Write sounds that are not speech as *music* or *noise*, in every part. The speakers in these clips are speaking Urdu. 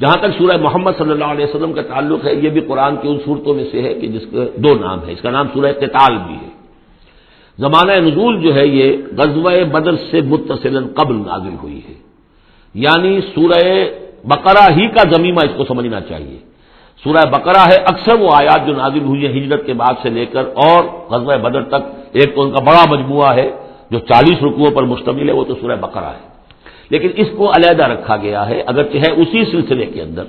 جہاں تک سورہ محمد صلی اللہ علیہ وسلم کا تعلق ہے، یہ بھی قرآن کی ان صورتوں میں سے ہے کہ جس کے دو نام ہے اس کا نام سورہ قتال بھی ہے۔ زمانہ نزول جو ہے، یہ غزوہ بدر سے متصل قبل نازل ہوئی ہے۔ یعنی سورہ بقرہ ہی کا زمینہ اس کو سمجھنا چاہیے۔ سورہ بقرہ ہے، اکثر وہ آیات جو نازل ہوئی ہیں ہجرت کے بعد سے لے کر اور غزوہ بدر تک، ایک تو ان کا بڑا مجموعہ ہے، جو چالیس رکوعوں پر مشتمل ہے، وہ تو سورہ بقرہ ہے۔ لیکن اس کو علیحدہ رکھا گیا ہے اگر ہے اسی سلسلے کے اندر۔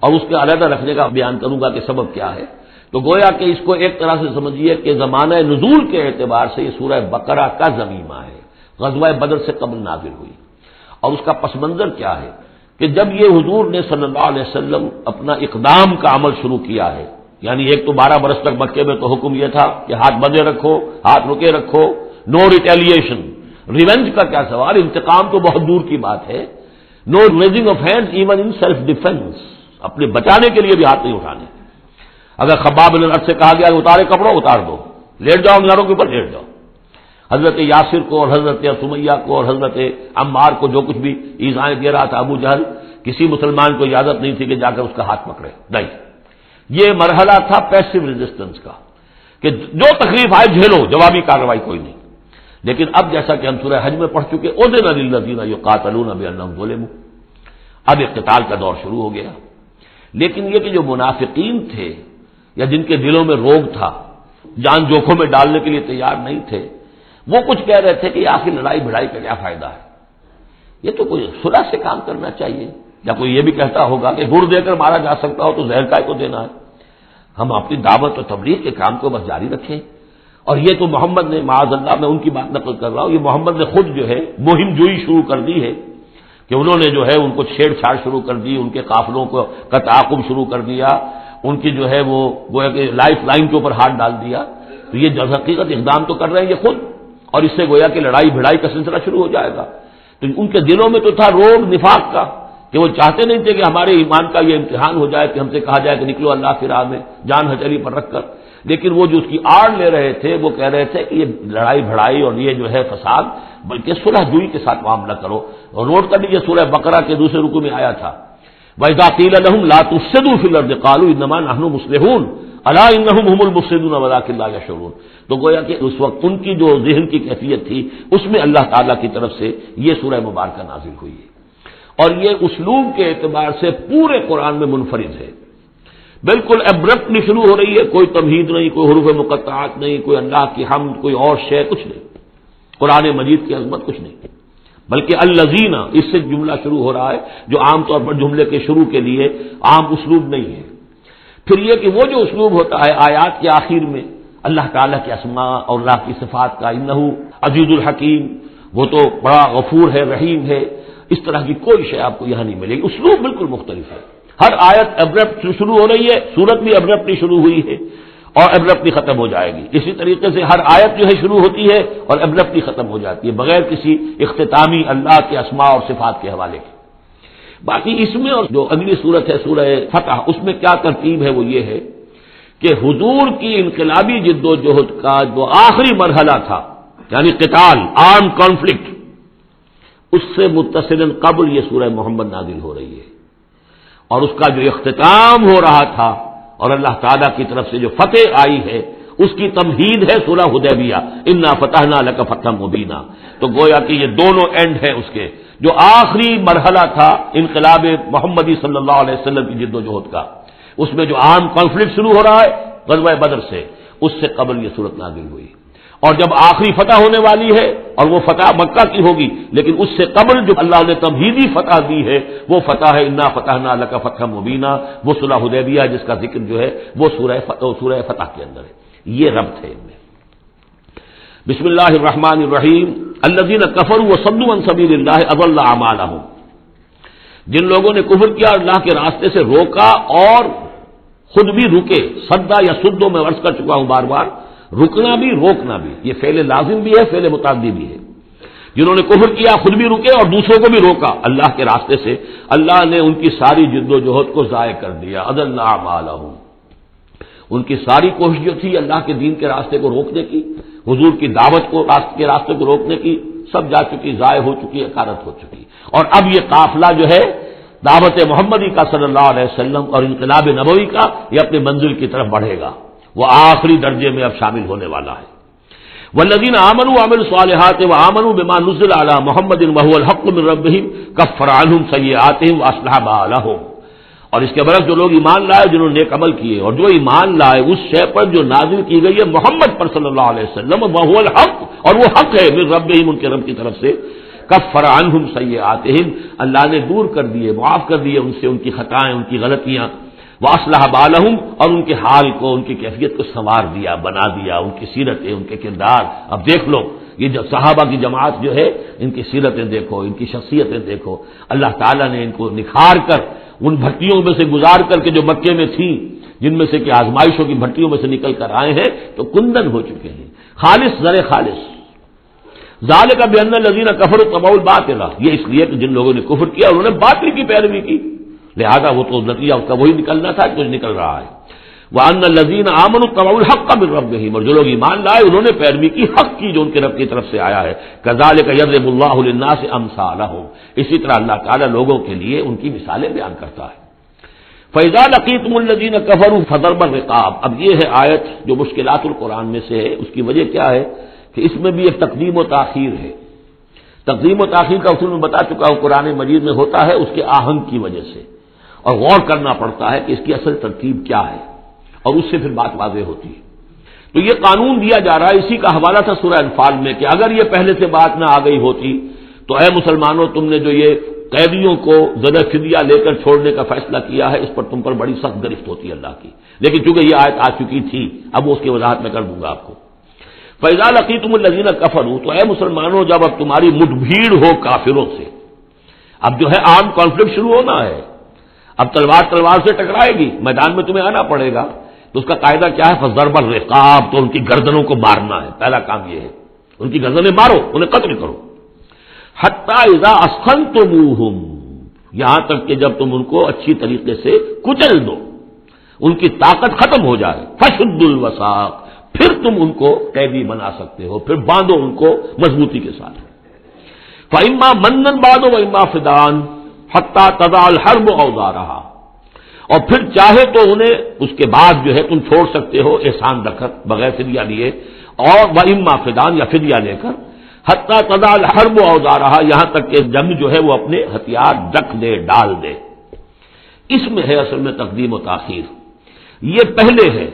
اور اس کے علیحدہ رکھنے کا بیان کروں گا کہ سبب کیا ہے۔ تو گویا کہ اس کو ایک طرح سے سمجھیے کہ زمانہ نزول کے اعتبار سے یہ سورہ بقرہ کا زمینہ ہے۔ غزوہ بدر سے قبل نازل ہوئی۔ اور اس کا پس منظر کیا ہے؟ کہ جب یہ حضور نے صلی اللہ علیہ وسلم اپنا اقدام کا عمل شروع کیا ہے یعنی ایک تو بارہ برس تک مکے میں تو حکم یہ تھا کہ ہاتھ بندے رکھو، ہاتھ رکے رکھو نو ریٹیلیشن ریونج کا کیا سوال انتقام تو بہت دور کی بات ہے۔ No raising of hand even in self defence اپنے بچانے کے لیے بھی ہاتھ نہیں اٹھانے۔ اگر خباب الرد سے کہا گیا اتارے کپڑوں اتار دو۔ لیٹ جاؤ لڑوں کے اوپر لیٹ جاؤ۔ حضرت یاسر کو اور حضرت سمیہ کو اور حضرت عمار کو جو کچھ بھی ایزائیں دے رہا تھا ابو جہل، کسی مسلمان کو اجازت نہیں تھی کہ جا کر اس کا ہاتھ پکڑے۔ نہیں۔ یہ مرحلہ تھا پیسو ریزسٹنس کا کہ جو تکلیف آئے جھیلو، جوابی کارروائی کوئی نہیں۔ لیکن اب جیسا کہ ہم سورہ حج میں پڑھ چکے او دن علی جو قاتل اب بولے اب اقتال کا دور شروع ہو گیا۔ لیکن یہ کہ جو منافقین تھے یا جن کے دلوں میں روگ تھا، جان جوکھوں میں ڈالنے کے لیے تیار نہیں تھے، وہ کچھ کہہ رہے تھے کہ آخر لڑائی بھڑائی کا کیا فائدہ ہے۔ یہ تو کوئی صلح سے کام کرنا چاہیے۔ یا کوئی یہ بھی کہتا ہوگا کہ گڑ دے کر مارا جا سکتا ہو تو زہر کا کو دینا ہے۔ ہم اپنی دعوت و تبلیغ کے کام کو بس جاری رکھیں۔ اور یہ تو محمد نے معاذ اللہ میں ان کی بات نقل کر رہا ہوں، یہ محمد نے خود جو ہے مہم جوئی شروع کر دی ہے کہ انہوں نے جو ہے ان کو چھیڑ چھاڑ شروع کر دی، ان کے قافلوں کو کا تعاقب شروع کر دیا، ان کی جو ہے وہ گویا کہ لائف لائن کے اوپر ہاتھ ڈال دیا۔ تو یہ جو حقیقت اقدام تو کر رہے ہیں یہ خود، اور اس سے گویا کہ لڑائی بھڑائی کا سلسلہ شروع ہو جائے گا۔ تو ان کے دلوں میں تو تھا روگ نفاق کا کہ وہ چاہتے نہیں تھے کہ ہمارے ایمان کا یہ امتحان ہو جائے، کہ ہم سے کہا جائے کہ نکلو اللہ کی راہ میں، جان ہچری پر رکھ کر۔ لیکن وہ جو اس کی آڑ لے رہے تھے، وہ کہہ رہے تھے کہ یہ لڑائی بھڑائی اور یہ جو ہے فساد، بلکہ سلح جوئی کے ساتھ معاملہ کرو۔ اور نوٹ کر لیجیے سورہ بکرا کے دوسرے رکو میں آیا تھا۔ وحداطیل الحم لات فلر کالو انمان احن مسلحون اللہ المسدون ولاک اللہ شرون تو گویا کہ اس وقت ان کی جو ذہن کی کیفیت تھی، اس میں اللہ تعالیٰ کی طرف سے یہ سورہ مبارکہ نازل ہوئی ہے۔ اور یہ اسلوب کے اعتبار سے پورے قرآن میں منفرد ہے۔ بالکل ابرپٹلی شروع ہو رہی ہے، کوئی تمہید نہیں، کوئی حروف مقطعات نہیں، کوئی اللہ کی حمد، کوئی اور شے، کچھ نہیں۔ قرآن مجید کی عظمت کچھ نہیں۔ بلکہ الزینہ اس سے جملہ شروع ہو رہا ہے، جو عام طور پر جملے کے شروع کے لیے عام اسلوب نہیں ہے۔ پھر یہ کہ وہ جو اسلوب ہوتا ہے آیات کے آخر میں، اللہ تعالیٰ کے اسماء اور اللہ کی صفات کا، انہو عزیز الحکیم، وہ تو بڑا غفور ہے، رحیم ہے۔ اس طرح کی کوئی شے آپ کو یہاں نہیں ملے۔ گی اسلوب بالکل مختلف ہے۔ ہر آیت ابرپٹ شروع ہو رہی ہے، سورت بھی ابرپٹلی شروع ہوئی ہے اور ابرپٹلی ختم ہو جائے گی۔ اسی طریقے سے ہر آیت جو ہے شروع ہوتی ہے اور ابرپٹلی ختم ہو جاتی ہے، بغیر کسی اختتامی اللہ کے اسماء اور صفات کے حوالے کے۔ باقی اس میں اور جو اگلی صورت ہے، سورہ فتح، اس میں کیا ترتیب ہے وہ یہ ہے کہ حضور کی انقلابی جد و جہد کا جو آخری مرحلہ تھا یعنی قتال آرم کانفلکٹ اس سے متصل قبل یہ سورہ محمد نازل ہو رہی ہے۔ اور اس کا جو اختتام ہو رہا تھا، اور اللہ تعالیٰ کی طرف سے جو فتح آئی ہے، اس کی تمہید ہے سورہ حدیبیہ، انا فتح نہ لک فتح مبینہ تو گویا کہ یہ دونوں اینڈ ہیں اس کے۔ جو آخری مرحلہ تھا انقلاب محمدی صلی اللہ علیہ وسلم کی جد و جہد کا، اس میں جو عام کانفلکٹ شروع ہو رہا ہے غزوہ بدر سے، اس سے قبل یہ صورت نازل ہوئی۔ اور جب آخری فتح ہونے والی ہے اور وہ فتح مکہ کی ہوگی، لیکن اس سے قبل جو اللہ نے تمہیدی فتح دی ہے، وہ فتح ہے انا فتح نہ اللہ کا فتح مبینہ وہ صلاح حدیبیہ جس کا ذکر جو ہے، وہ سورہ فتح سورہ فتح کے اندر ہے۔ یہ ربط ہے ان میں۔ بسم اللہ الرحمن الرحیم۔ اللہ کفر و سدو سبیل اللہ اب اللہ عمالہ جن لوگوں نے کفر کیا اللہ کے راستے سے روکا اور خود بھی رکے سدا یا سدو میں ورث کر چکا ہوں بار بار۔ رکنا بھی، روکنا بھی۔ یہ فیل لازم بھی ہے فیل متعدی بھی ہے۔ جنہوں نے کفر کیا، خود بھی رکے اور دوسروں کو بھی روکا۔ اللہ کے راستے سے اللہ نے ان کی ساری جد و جہد کو ضائع کر دیا۔ عد اللہ ان کی ساری کوشش جو تھی اللہ کے دین کے راستے کو روکنے کی، حضور کی دعوت کو کے راستے کو روکنے کی، سب جا چکی، ضائع ہو چکی، اکارت ہو چکی۔ اور اب یہ قافلہ جو ہے، دعوت محمدی کا صلی اللہ علیہ وسلم اور انقلاب نبوی کا، یہ اپنے منزل کی طرف بڑھے گا۔ وہ آخری درجے میں اب شامل ہونے والا ہے۔ وہ لدین آمن عامل صالحات و آمن بما نزل علی محمد محو الحق الربیم کفران سیات اسلحہ اور اس کے برعکس جو لوگ ایمان لائے جنہوں نے نیک عمل کیے، اور جو ایمان لائے، اس شے پر جو نازل کی گئی ہے محمد پر صلی اللہ علیہ وسلم محو الحق، اور وہ حق ہے میرے رب ان کے رب کی طرف سے۔ کب فران سیات اللہ نے دور کر دیے، معاف کر دیے ان سے، ان کی خطائیں، ان کی غلطیاں۔ وہ اسلحہ بالحم اور ان کے حال کو، ان کی کیفیت کو سنوار دیا، بنا دیا، ان کی سیرتیں، ان کے کردار۔ اب دیکھ لو، یہ جو صحابہ کی جماعت جو ہے، ان کی سیرتیں دیکھو، ان کی شخصیتیں دیکھو۔ اللہ تعالیٰ نے ان کو نکھار کر، ان بھٹیوں میں سے گزار کر کے جو مکے میں تھیں، جن میں سے کہ آزمائشوں کی بھٹیوں میں سے نکل کر آئے ہیں، تو کندن ہو چکے ہیں۔ خالص زر خالص۔ ظال کا بے اندر لذین کفر و قبول بات یہ اس لیے کہ جن لوگوں نے کفر کیا، انہوں نے باطل کی پیروی کی۔ لہذا وہ تو نتیجہ اس کا وہی نکلنا تھا، کچھ نکل رہا ہے۔ وہ ان لذین امن قبول الحق کا رب نہیں اور جو لوگ ایمان لائے، انہوں نے پیروی کی حق کی جو ان کے رب کی طرف سے آیا ہے۔ کزال کا یزب اللہ اللہ سے امسال اسی طرح اللہ تعالیٰ لوگوں کے لیے ان کی مثالیں بیان کرتا ہے۔ فیضان عقیت الدین کفر فضر برقاب اب یہ ہے آیت جو مشکلات القرآن میں سے ہے۔ اس کی وجہ کیا ہے؟ کہ اس میں بھی ایک تقدیم و تاخیر ہے۔ تقدیم و تاخیر کا اصول میں بتا چکا ہوں، قرآن مجید میں ہوتا ہے اس کے آہنگ کی وجہ سے۔ اور غور کرنا پڑتا ہے کہ اس کی اصل ترتیب کیا ہے اور اس سے پھر بات واضح ہوتی ہے۔ تو یہ قانون دیا جا رہا ہے، اسی کا حوالہ تھا سورہ انفال میں کہ اگر یہ پہلے سے بات نہ آ گئی ہوتی تو اے مسلمانوں، تم نے جو یہ قیدیوں کو زدہ فدیہ لے کر چھوڑنے کا فیصلہ کیا ہے، اس پر تم پر بڑی سخت گرفت ہوتی ہے اللہ کی۔ لیکن چونکہ یہ آیت آ چکی تھی، اب وہ اس کی وضاحت میں کر دوں گا آپ کو۔ فیضال عقیتم الزین کفر ہوں تو اے مسلمانوں، جب اب تمہاری مٹ بھیڑ ہو کافروں سے، اب جو ہے آرم کانفلکٹ شروع ہونا ہے۔ اب تلوار تلوار سے ٹکرائے گی، میدان میں تمہیں آنا پڑے گا۔ تو اس کا قاعدہ کیا ہے؟ فضرب الرقاب، تو ان کی گردنوں کو مارنا ہے۔ پہلا کام یہ ہے، ان کی گردنیں مارو، انہیں قتل کرو۔ حتیٰ اذا اسخن یہاں تک کہ جب تم ان کو اچھی طریقے سے کچل دو، ان کی طاقت ختم ہو جائے۔ فشد الوساق، پھر تم ان کو قیدی بنا سکتے ہو، پھر باندھو ان کو مضبوطی کے ساتھ۔ فعما مندن باندھو و اما فدان حتہ تدال حرب اوزا رہا۔ اور پھر چاہے تو انہیں اس کے بعد جو ہے تم چھوڑ سکتے ہو احسان رکھ بغیر فدیا لیے اور وہ اما فدان یا فدیا لے کر۔ حتہ تدال حرب اوزا رہا، یہاں تک کہ جنگ جو ہے وہ اپنے ہتھیار رکھ دے، ڈال دے۔ اس میں ہے اصل میں تقدیم و تاخیر۔ یہ پہلے ہے۔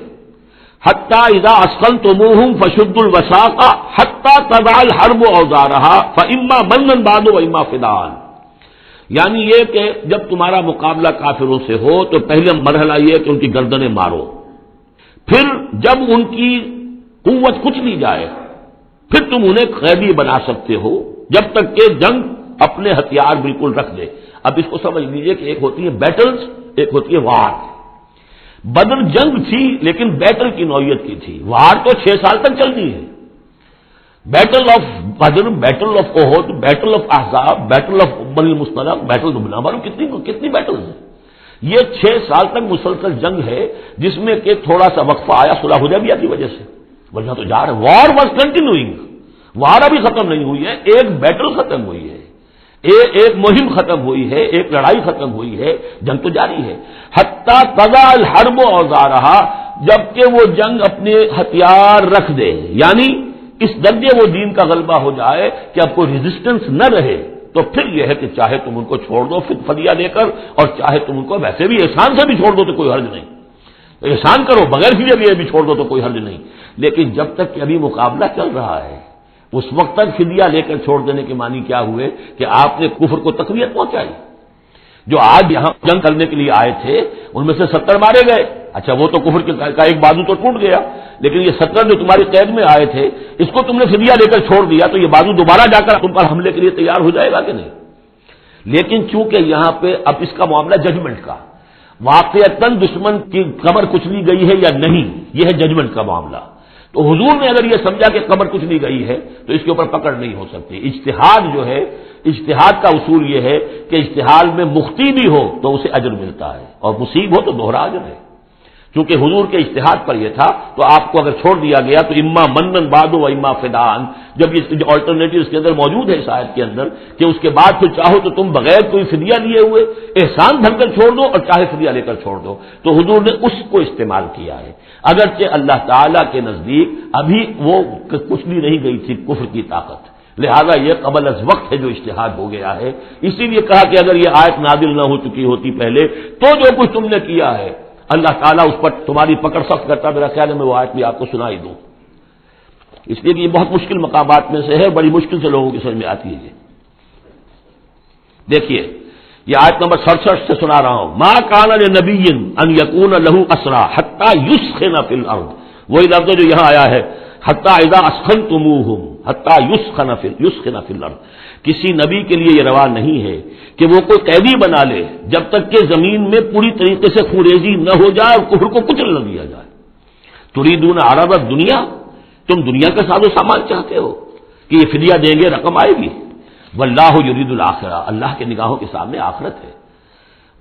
حتہ ادا اسکن تو منہ فشد الوسا کا حتہ تدال حرب اوزا رہا فما بندن بادو اما فدان۔ یعنی یہ کہ جب تمہارا مقابلہ کافروں سے ہو تو پہلے مرحلہ یہ کہ ان کی گردنیں مارو۔ پھر جب ان کی قوت کچھ نہیں جائے، پھر تم انہیں قیدی بنا سکتے ہو، جب تک کہ جنگ اپنے ہتھیار بالکل رکھ دے۔ اب اس کو سمجھ لیجیے کہ ایک ہوتی ہے بیٹلز ایک ہوتی ہے وار بدر جنگ تھی، لیکن بیٹل کی نوعیت کی تھی۔ وار تو چھ سال تک چلتی ہے۔ Battle of Badr battle of کوہت battle of Ahzab battle of بل مسترق بیٹل معلوم کتنی کتنی بیٹل ہیں؟ یہ چھ سال تک مسلسل جنگ ہے، جس میں کہ تھوڑا سا وقفہ آیا صلاح حدیبیہ کی وجہ سے. ورنہ تو جا رہے وار واز کنٹینیوئنگ وار ابھی ختم نہیں ہوئی ہے. ایک بیٹل ختم ہوئی ہے. ایک مہم ختم ہوئی ہے. ایک لڑائی ختم ہوئی ہے. جنگ تو جاری ہے. حتیٰ تزا الحرب اوزا رہا، جبکہ وہ جنگ اپنے ہتھیار رکھ دے. یعنی اس درجے وہ دین کا غلبہ ہو جائے کہ اب کوئی ریزسٹنس نہ رہے. تو پھر یہ ہے کہ چاہے تم ان کو چھوڑ دو پھر فلیا دے کر، اور چاہے تم ان کو ویسے بھی احسان سے بھی چھوڑ دو تو کوئی حرج نہیں۔ احسان کرو، بغیر فری بھی بھی چھوڑ دو تو کوئی حرج نہیں۔ لیکن جب تک کہ ابھی مقابلہ چل رہا ہے، اس وقت تک فدیا لے کر چھوڑ دینے کے معنی کیا ہوئے کہ آپ نے کفر کو تقویت پہنچائی۔ جو آج یہاں جنگ کرنے کے لیے آئے تھے، ان میں سے ستر مارے گئے۔ اچھا وہ تو کفر کا ایک بازو تو ٹوٹ گیا، لیکن یہ ستر جو تمہاری قید میں آئے تھے، اس کو تم نے فدیا لے کر چھوڑ دیا، تو یہ بازو دوبارہ جا کر تم پر حملے کے لیے تیار ہو جائے گا کہ نہیں؟ لیکن چونکہ یہاں پہ اب اس کا معاملہ ججمنٹ کا واقع دشمن کی قبر کچھ لی گئی ہے یا نہیں، یہ ہے ججمنٹ کا معاملہ۔ تو حضور نے اگر یہ سمجھا کہ قبر کچھ نہیں گئی ہے، تو اس کے اوپر پکڑ نہیں ہو سکتی۔ اجتہاد جو ہے اجتہاد کا اصول یہ ہے کہ اشتہاد میں مختی بھی ہو تو اسے اجر ملتا ہے اور مصیب ہو تو دوہرا اجر ہے۔ چونکہ حضور کے اشتہاد پر یہ تھا، تو آپ کو اگر چھوڑ دیا گیا تو اما منن باد و اما فدان۔ جب یہ آلٹرنیٹو اس کے اندر موجود ہے شاید کے اندر کہ اس کے بعد پھر چاہو تو تم بغیر کوئی فدیہ لیے ہوئے احسان بھر کر چھوڑ دو اور چاہے فدیہ لے کر چھوڑ دو۔ تو حضور نے اس کو استعمال کیا ہے۔ اگرچہ اللہ تعالی کے نزدیک ابھی وہ کچھ بھی نہیں گئی تھی کفر کی طاقت۔ لہذا یہ قبل از وقت ہے جو اشتہاد ہو گیا ہے۔ اسی لیے کہا کہ اگر یہ آیت نادل نہ ہو چکی ہوتی پہلے، تو جو کچھ تم نے کیا ہے، اللہ تعالیٰ اس پر تمہاری پکڑ سخت کرتا میرا خیال ہے میں وہ آیت بھی آپ کو سنا ہی دوں۔ اس لیے کہ یہ بہت مشکل مقامات میں سے ہے، بڑی مشکل سے لوگوں کی سمجھ میں آتی ہے یہ۔ دیکھیے، یہ آیت نمبر سڑسٹھ سے سنا رہا ہوں۔ ماں کان نبی ان یقون لہو اسرا حتہ یوس خنا فل وہی لفظ جو یہاں آیا ہے۔ حتہ ادا اسخن تم حتہ یوس خنا فل یوس کسی نبی کے لیے یہ روا نہیں ہے کہ وہ کوئی قیدی بنا لے، جب تک کہ زمین میں پوری طریقے سے خوریزی نہ ہو جائے اور کفر کو کچل نہ دیا جائے۔ تری دون عربت دنیا؟ تم دنیا کا ساز و سامان چاہتے ہو کہ یہ فدیہ دیں گے، رقم آئے گی۔ وہ اللہ یرید الآخرہ، اللہ کے نگاہوں کے سامنے آخرت ہے۔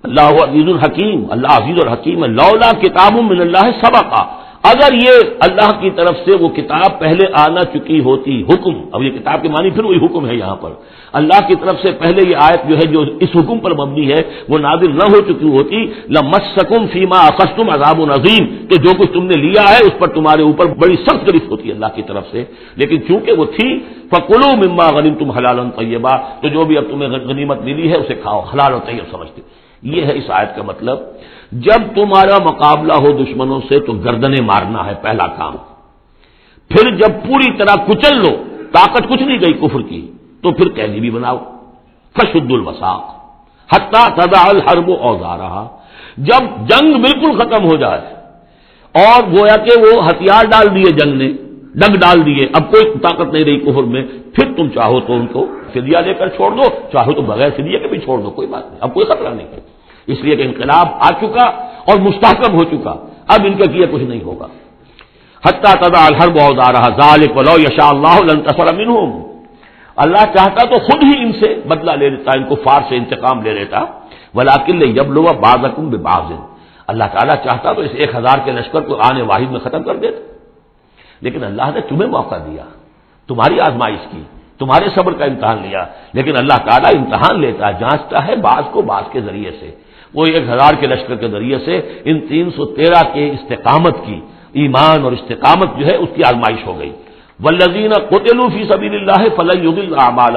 اللہ عزیز الحکیم، اللہ عزیز الحکیم اللہ کتاب من اللہ سبا کا اگر یہ اللہ کی طرف سے وہ کتاب پہلے آنا چکی ہوتی، حکم، اب یہ کتاب کے معنی پھر وہی حکم ہے یہاں پر۔ اللہ کی طرف سے پہلے یہ آیت جو ہے، جو اس حکم پر مبنی ہے، وہ نادر نہ ہو چکی ہوتی۔ لمس سکم فیما اخستم عذاب العظیم تو جو کچھ تم نے لیا ہے، اس پر تمہارے اوپر بڑی سخت گرفت ہوتی ہے اللہ کی طرف سے۔ لیکن چونکہ وہ تھی فکلو مما غنیم تم حلال طیبہ تو جو بھی اب تمہیں غنیمت ملی ہے، اسے کھاؤ، حلال و طیب سمجھتے۔ یہ ہے اس آیت کا مطلب۔ جب تمہارا مقابلہ ہو دشمنوں سے تو گردنے مارنا ہے پہلا کام۔ پھر جب پوری طرح کچل لو، طاقت کچھ نہیں گئی کفر کی، تو پھر قیدی بھی بناؤ۔ فشد الوساق حتہ تدا الحرب اوزا رہا جب جنگ بالکل ختم ہو جائے، اور گویا کہ وہ ہتھیار ڈال دیے جنگ نے، ڈگ ڈال دیے، اب کوئی طاقت نہیں رہی کفر میں، پھر تم چاہو تو ان کو فدیا لے کر چھوڑ دو، چاہو تو بغیر فدیا کے بھی چھوڑ دو، کوئی بات نہیں، اب کوئی خطرہ نہیں۔ اس لیے کہ انقلاب آ چکا اور مستحکم ہو چکا۔ اب ان کا کیا کچھ نہیں ہوگا۔ حتہ تدا الحر بہت آ رہا۔ ظالق ولو یشا اللہ امین اللہ چاہتا تو خود ہی ان سے بدلہ لے لیتا، ان کو فار سے انتقام لے لیتا۔ ولاکل جب لو باز اکم باز اللہ تعالیٰ چاہتا تو اس ایک ہزار کے لشکر کو آنے واحد میں ختم کر دیتا۔ لیکن اللہ نے تمہیں موقع دیا، تمہاری آزمائش کی، تمہارے صبر کا امتحان لیا۔ لیکن اللہ تعالیٰ امتحان لیتا ہے جانچتا ہے بعض کو بعض کے ذریعے سے۔ وہ ایک ہزار کے لشکر کے ذریعے سے ان تین سو تیرہ کے استقامت کی ایمان اور استقامت جو ہے اس کی آزمائش ہو گئی۔ ولزین قطل فی سبیل اللہ فلن اعمال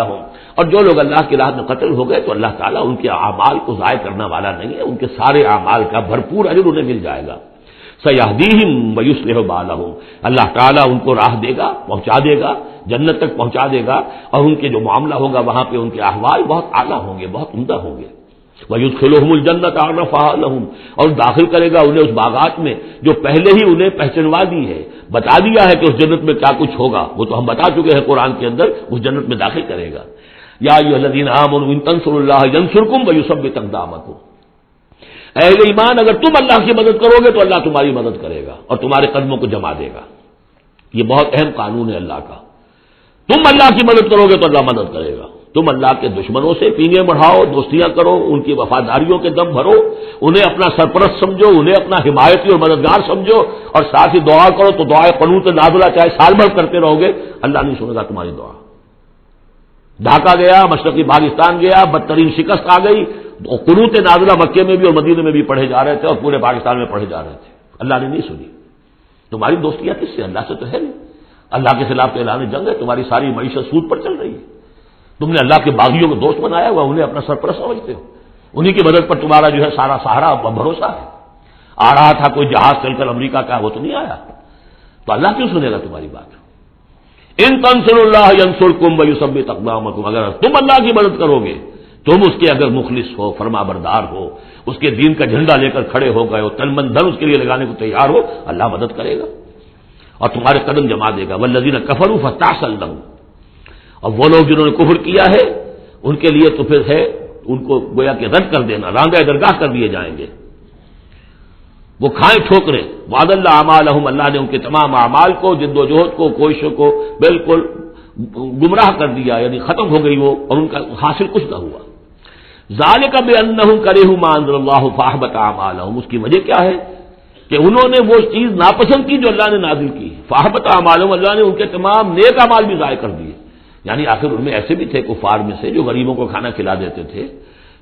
اور جو لوگ اللہ کی راہ میں قتل ہو گئے تو اللہ تعالیٰ ان کے اعمال کو ضائع کرنے والا نہیں ہے، ان کے سارے اعمال کا بھرپور اجر انہیں مل جائے گا۔ سیاحدیم میوس لہ بالا ہوں اللہ تعالیٰ ان کو راہ دے گا، پہنچا دے گا، جنت تک پہنچا دے گا اور ان کے جو معاملہ ہوگا وہاں پہ ان کے احوال بہت اعلیٰ ہوں گے، بہت عمدہ ہوں گے۔ ویوس خلوحم الجنت الجنت اور داخل کرے گا انہیں اس باغات میں جو پہلے ہی انہیں پہچنوا دی ہے۔ بتا دیا ہے کہ اس جنت میں کیا کچھ ہوگا۔ وہ تو ہم بتا چکے ہیں قرآن کے اندر اس جنت میں داخل کرے گا۔ یا عام تنسر اللہ ینسرکم ویوسب تقدامت اہل ایمان، اگر تم اللہ کی مدد کرو گے تو اللہ تمہاری مدد کرے گا اور تمہارے قدموں کو جما دے گا۔ یہ بہت اہم قانون ہے اللہ کا۔ تم اللہ کی مدد کرو گے تو اللہ مدد کرے گا۔ تم اللہ کے دشمنوں سے پینے بڑھاؤ، دوستیاں کرو، ان کی وفاداریوں کے دم بھرو، انہیں اپنا سرپرست سمجھو، انہیں اپنا حمایتی اور مددگار سمجھو، اور ساتھ ہی دعا کرو تو دعائیں قنوت نادلہ چاہے سال بھر کرتے رہو گے، اللہ نہیں سنے گا تمہاری دعا۔ ڈھاکہ گیا، مشرقی پاکستان گیا، بدترین شکست آ گئی قنوت نادلہ مکے میں بھی اور مدینے میں بھی پڑھے جا رہے تھے اور پورے پاکستان میں پڑھے جا رہے تھے۔ اللہ نے نہیں سنی۔ تمہاری دوستیاں کس سے؟ اللہ سے تو ہے نہیں۔ اللہ کے خلاف اعلان جنگ ہے، تمہاری ساری معیشت سود پر چل رہی ہے۔ تم نے اللہ کے باغیوں کو دوست بنایا ہوا انہیں اپنا سرپرست سمجھتے ہو۔ انہیں کی مدد پر تمہارا جو ہے سارا سہارا بھروسہ ہے۔ آ رہا تھا کوئی جہاز چل کر امریکہ کا، وہ تو نہیں آیا۔ تو اللہ کیوں سنے گا تمہاری بات؟ ان تنسل اللہ ینسل کم بھائی سب تقدام اگر تم اللہ کی مدد کرو گے، تم اس کے اگر مخلص ہو، فرما بردار ہو، اس کے دین کا جھنڈا لے کر کھڑے ہو گئے ہو، تن من دھن اس کے لیے لگانے کو تیار ہو، اللہ مدد کرے گا۔ اور تمہارے قدم جما دے گا۔ وہ لذین کفر فتاس اللہ اور وہ لوگ جنہوں نے کفر کیا ہے، ان کے لیے تو پھر ہے، ان کو گویا کہ رد کر دینا راندہ درگاہ کر دیے جائیں گے۔ وہ کھائیں ٹھوکرے واد اللہ اعمال اللہ نے ان کے تمام اعمال کو، جد و جہد کو، کوششوں کو بالکل گمراہ کر دیا یعنی ختم ہو گئی وہ، اور ان کا حاصل کچھ نہ ہوا۔ ظال کا بے ان کرے ہوں مان اللہ فاہبت اعمال اس کی وجہ کیا ہے؟ کہ انہوں نے وہ چیز ناپسند کی جو اللہ نے نازل کی۔ فاہبت معلوم اللہ نے ان کے تمام نیک مال بھی ضائع کر دیے۔ یعنی آخر ان میں ایسے بھی تھے کفار میں سے جو غریبوں کو کھانا کھلا دیتے تھے،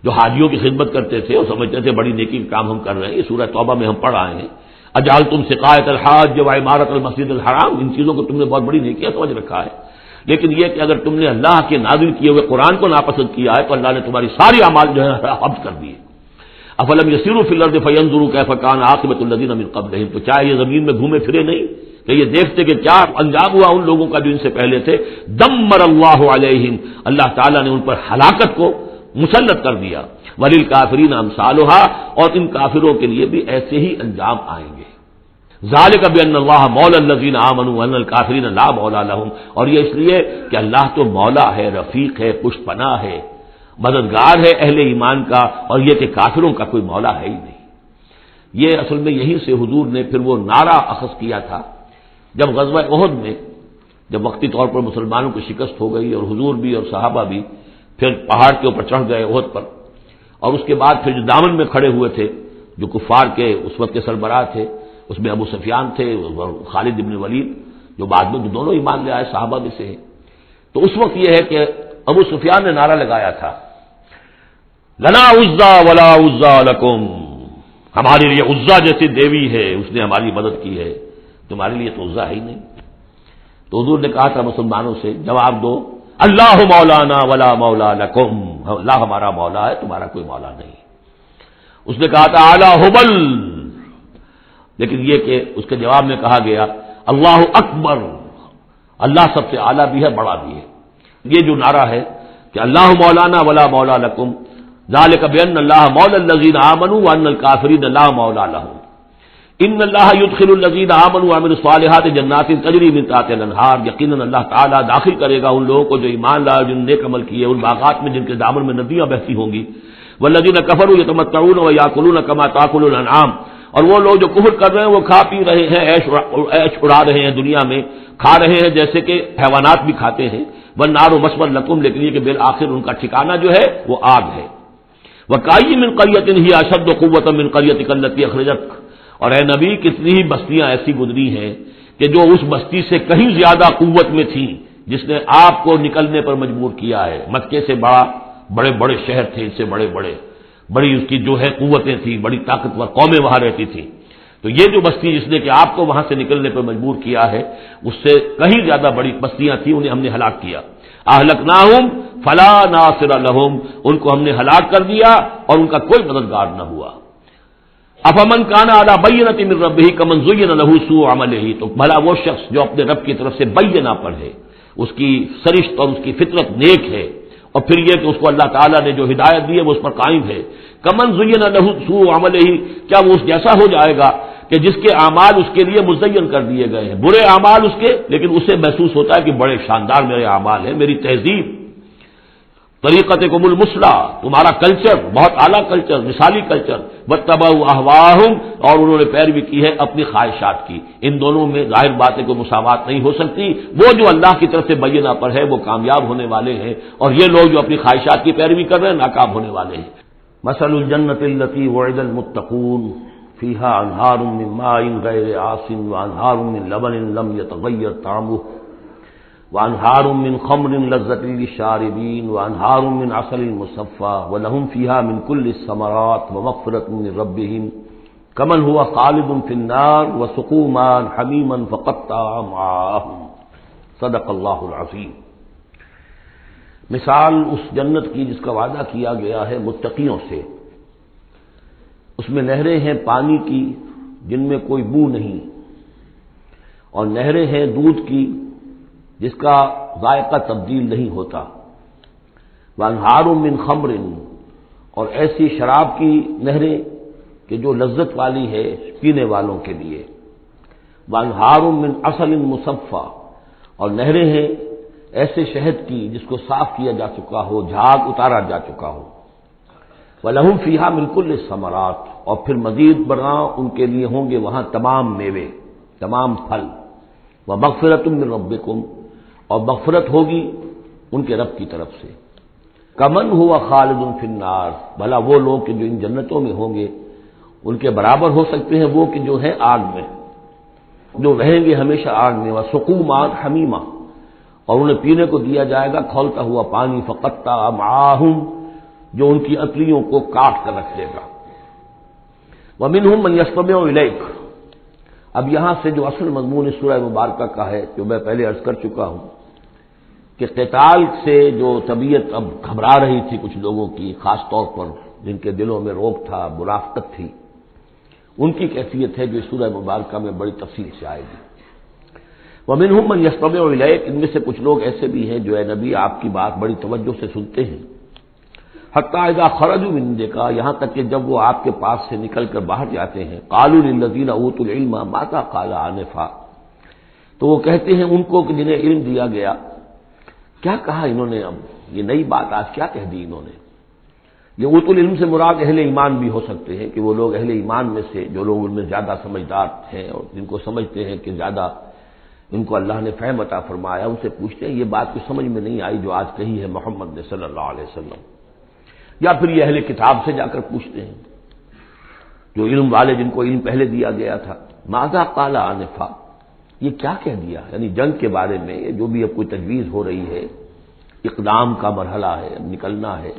جو حاجیوں کی خدمت کرتے تھے اور سمجھتے تھے بڑی نیکی کام ہم کر رہے ہیں، یہ سورہ توبہ میں ہم پڑھ آئے ہیں۔ اجال تم شکایت الحاج جو عمارت المسد الحرام، ان چیزوں کو تم نے بہت بڑی نیکیاں سمجھ رکھا ہے۔ لیکن یہ کہ اگر تم نے اللہ کے نازل کیے ہوئے قرآن کو ناپسند کیا ہے، تو اللہ نے تمہاری ساری اعمال جو ہے *laughs* حفظ کر دیے۔ افلم یسیر فلر فین ضرور کہ فقان آصمت الدین امین قبل نہیں تو چاہے یہ زمین میں گھومے پھرے نہیں؟ کہ یہ دیکھتے کہ کیا انجام ہوا ان لوگوں کا جو ان سے پہلے تھے دم مر اللہ علیہم، اللہ تعالیٰ نے ان پر ہلاکت کو مسلط کر دیا۔ ولیل کافرین امسالحا اور ان کافروں کے لیے بھی ایسے ہی انجام آئیں گے۔ ظال کبھی اللہ مول الزین عامن الکافرین اللہ مولا لہم اور یہ اس لیے کہ اللہ تو مولا ہے، رفیق ہے، پشت پناہ ہے، مددگار ہے اہل ایمان کا، اور یہ کہ کافروں کا کوئی مولا ہے ہی نہیں۔ یہ اصل میں یہیں سے حضور نے پھر وہ نعرہ اخذ کیا تھا۔ جب غزوہ عہد میں جب وقتی طور پر مسلمانوں کی شکست ہو گئی اور حضور بھی اور صحابہ بھی پھر پہاڑ کے اوپر چڑھ گئے عہد پر اور اس کے بعد پھر جو دامن میں کھڑے ہوئے تھے، جو کفار کے اس وقت کے سربراہ تھے، اس میں ابو سفیان تھے، خالد ابن ولید، جو بعد میں دونوں ایمان لے آئے، صحابہ میں سے ہیں۔ تو اس وقت یہ ہے کہ ابو سفیان نے نعرہ لگایا تھا، لنا عزا ولا عزا لکم، ہمارے لیے عزا جیسی دیوی ہے، اس نے ہماری مدد کی ہے۔ تمہارے لیے تو عزا ہی نہیں۔ تو حضور نے کہا تھا مسلمانوں سے، جواب دو، اللہ مولانا ولا مولا لکم اللہ ہمارا مولا ہے، تمہارا کوئی مولا نہیں۔ اس نے کہا تھا، اعلی حبل۔ لیکن یہ کہ اس کے جواب میں کہا گیا، اللہ اکبر۔ اللہ سب سے اعلیٰ بھی ہے، بڑا بھی ہے۔ یہ جو نعرہ ہے کہ اللہ مولانا ولا مولا لکم ظال کبین اللہ مول الزین آمن ون الکافرین اللہ مولا لہم۔ ان اللہ یدخل الزین آمن عامن صالحات جنات تجری من تحت الانہار. یقینا اللہ تعالیٰ داخل کرے گا ان لوگوں کو جو ایمان لا جن نیک عمل کیے ان باغات میں جن کے دامن میں ندیاں بہتی ہوں گی. والذین کفروا یتمتعون ویاکلون کما تاکل الانعام. اور وہ لوگ جو کفر کر رہے ہیں، وہ کھا پی رہے ہیں، ایش اڑا رہے ہیں دنیا میں. کھا رہے ہیں جیسے کہ حیوانات بھی کھاتے ہیں. وہ نارو مسمت لکم، لیکن یہ کہ بالآخر ان کا ٹھکانا جو ہے، وہ آگ ہے. وہ کائی من قریت ہی اشد و قوت من قریت قلتی اخرجت اور اے نبی، کتنی ہی بستیاں ایسی گزری ہیں کہ جو اس بستی سے کہیں زیادہ قوت میں تھیں، جس نے آپ کو نکلنے پر مجبور کیا ہے۔ مکے سے بڑا، بڑے بڑے شہر تھے، اس سے بڑے بڑے۔ بڑی اس کی جو ہے قوتیں تھیں، بڑی طاقتور قومیں وہاں رہتی تھیں۔ تو یہ جو بستی، جس نے کہ آپ کو وہاں سے نکلنے پر مجبور کیا ہے، اس سے کہیں زیادہ بڑی بستیاں تھیں، انہیں ہم نے ہلاک کیا۔ اہلک نہ ہوں فلا ناصر الحم ان کو ہم نے ہلاک کر دیا اور ان کا کوئی مددگار نہ ہوا۔ افامن کانا اعلیٰ بینت من رب ہی کمن زین لہو سو عمل ہی تو بھلا وہ شخص جو اپنے رب کی طرف سے بینا پر ہے، اس کی سرشت اور اس کی فطرت نیک ہے، اور پھر یہ کہ اس کو اللہ تعالیٰ نے جو ہدایت دی ہے وہ اس پر قائم ہے۔ کمن زین لہو سو عمل ہی کیا وہ اس جیسا ہو جائے گا کہ جس کے اعمال اس کے لیے مزین کر دیے گئے ہیں؟ برے اعمال اس کے، لیکن اسے محسوس ہوتا ہے کہ بڑے شاندار میرے اعمال ہیں، میری تہذیب طریقت کو مل تمہارا کلچر بہت اعلیٰ کلچر مثالی کلچر بتبا احواہم اور انہوں نے پیروی کی ہے اپنی خواہشات کی۔ ان دونوں میں ظاہر باتیں کو مساوات نہیں ہو سکتی۔ وہ جو اللہ کی طرف سے بینا پر ہے، وہ کامیاب ہونے والے ہیں۔ اور یہ لوگ جو اپنی خواہشات کی پیروی کر رہے ہیں، ناکام ہونے والے ہیں۔ مسل الجنت التی وعد المتقون فیحا انہار غیر آسن، وانہار لبن لم يتغیر طعمه۔ وانہار من خمر لذت للشاربین، وانہار من عسل مصفى ولهم فيها من كل الثمرات ومغفرة من ربهم كمن هو خالد في النار وسقوا ماء حميما فقطع معهم صدق اللہ العظیم. مثال اس جنت کی جس کا وعدہ کیا گیا ہے متقیوں سے. اس میں نہریں ہیں پانی کی جن میں کوئی بو نہیں. اور نہریں ہیں دودھ کی جس کا ذائقہ تبدیل نہیں ہوتا۔ وانہار من خمر، اور ایسی شراب کی نہریں کہ جو لذت والی ہے پینے والوں کے لیے۔ وانہار من اصل مصفہ اور نہریں ہیں ایسے شہد کی جس کو صاف کیا جا چکا ہو، جھاگ اتارا جا چکا ہو۔ وہ لہو فیحا بالکل ثمرات اور پھر مزید بڑا ان کے لیے ہوں گے وہاں تمام میوے، تمام پھل۔ وہ مغفرت من ربکم اور مغفرت ہوگی ان کے رب کی طرف سے۔ کمن ہوا خالد الفنار بھلا وہ لوگ کہ جو ان جنتوں میں ہوں گے، ان کے برابر ہو سکتے ہیں وہ کہ جو ہے آگ میں۔ جو رہیں گے ہمیشہ آگ میں، وہ سکوم آگ حمیمہ۔ اور انہیں پینے کو دیا جائے گا، کھولتا ہوا پانی فقتا معاہم، جو ان کی اکلیوں کو کاٹ کر رکھ دے گا۔ وہ من ہوں منیسم الیک۔ اب یہاں سے جو اصل مضمون سورہ مبارکہ کا ہے، جو میں پہلے عرض کر چکا ہوں۔ کہ قتال سے جو طبیعت اب گھبرا رہی تھی کچھ لوگوں کی، خاص طور پر جن کے دلوں میں روک تھا منافقت تھی، ان کی کیفیت ہے جو سورہ مبارکہ میں بڑی تفصیل سے آئے گی۔ وہ من یسم و ان میں سے کچھ لوگ ایسے بھی ہیں جو اے نبی آپ کی بات بڑی توجہ سے سنتے ہیں۔ حقاعدہ خرج مندے کا یہاں تک کہ جب وہ آپ کے پاس سے نکل کر باہر جاتے ہیں کالو الزین اوت العلم ماتا کالا عنفا تو وہ کہتے ہیں ان کو کہ جنہیں علم دیا گیا کیا کہا انہوں نے اب؟ یہ نئی بات آج کیا کہہ دی انہوں نے؟ یہ ات العلم سے مراد اہل ایمان بھی ہو سکتے ہیں کہ وہ لوگ اہل ایمان میں سے جو لوگ ان میں زیادہ سمجھدار ہیں اور جن کو سمجھتے ہیں کہ زیادہ ان کو اللہ نے فہم عطا فرمایا، ان سے پوچھتے ہیں، یہ بات کو سمجھ میں نہیں آئی جو آج کہی ہے محمد نے صلی اللہ علیہ وسلم۔ یا پھر یہ اہل کتاب سے جا کر پوچھتے ہیں، جو علم والے جن کو علم پہلے دیا گیا تھا ماضا کالا انفا یہ کیا کہہ دیا؟ یعنی جنگ کے بارے میں جو بھی اب کوئی تجویز ہو رہی ہے، اقدام کا مرحلہ ہے نکلنا ہے،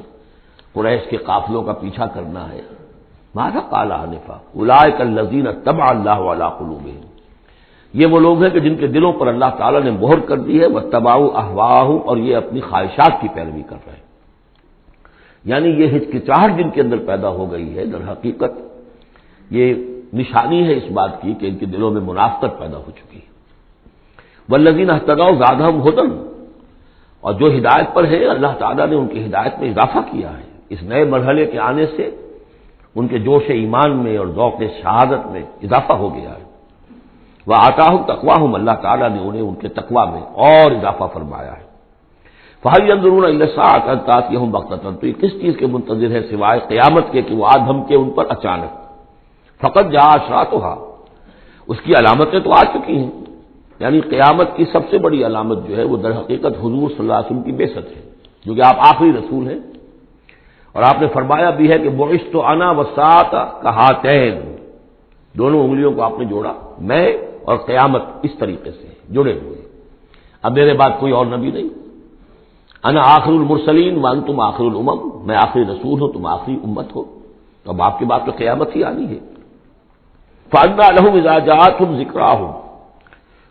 قریش کے قافلوں کا پیچھا کرنا ہے ماضا کالا حنفا الائے کل لذین تب اللہ علیہ قلوب یہ وہ لوگ ہیں کہ جن کے دلوں پر اللہ تعالیٰ نے مہر کر دی ہے وہ تباہ احواہ اور یہ اپنی خواہشات کی پیروی کر رہے ہیں۔ یعنی یہ ہچکچاہٹ جن کے اندر پیدا ہو گئی ہے، در حقیقت یہ نشانی ہے اس بات کی کہ ان کے دلوں میں منافقت پیدا ہو چکی ہے۔ ولزین احتگاؤ زیادہ ہدن۔ اور جو ہدایت پر ہے اللہ تعالیٰ نے ان کی ہدایت میں اضافہ کیا ہے۔ اس نئے مرحلے کے آنے سے ان کے جوش ایمان میں اور ذوق شہادت میں اضافہ ہو گیا ہے۔ وہ آتا ہوں تقوا ہوں اللہ تعالیٰ نے انہیں ان کے تقوا میں اور اضافہ فرمایا ہے۔ فہی اندرون اللہ ہوں بختن تو یہ کس چیز کے منتظر ہے سوائے قیامت کے کہ وہ آدھم کے ان پر اچانک فقط جا شاہ تو اس کی علامتیں تو آ چکی ہیں۔ یعنی قیامت کی سب سے بڑی علامت جو ہے وہ در حقیقت حضور صلی اللہ علیہ وسلم کی بے ست ہے، جو کہ آپ آخری رسول ہیں۔ اور آپ نے فرمایا بھی ہے کہ بوش تو انا وسعت کہاتین دونوں انگلیوں کو آپ نے جوڑا۔ میں اور قیامت اس طریقے سے جڑے ہوئے۔ اب میرے بعد کوئی اور نبی نہیں۔ انا آخر المرسلین مان تم آخر الامم۔ میں آخری رسول ہوں، تم آخری امت ہو۔ تو اب آپ کی بات تو قیامت ہی آنی ہے۔ فاندہ الحم اجازات تم ذکر ہوں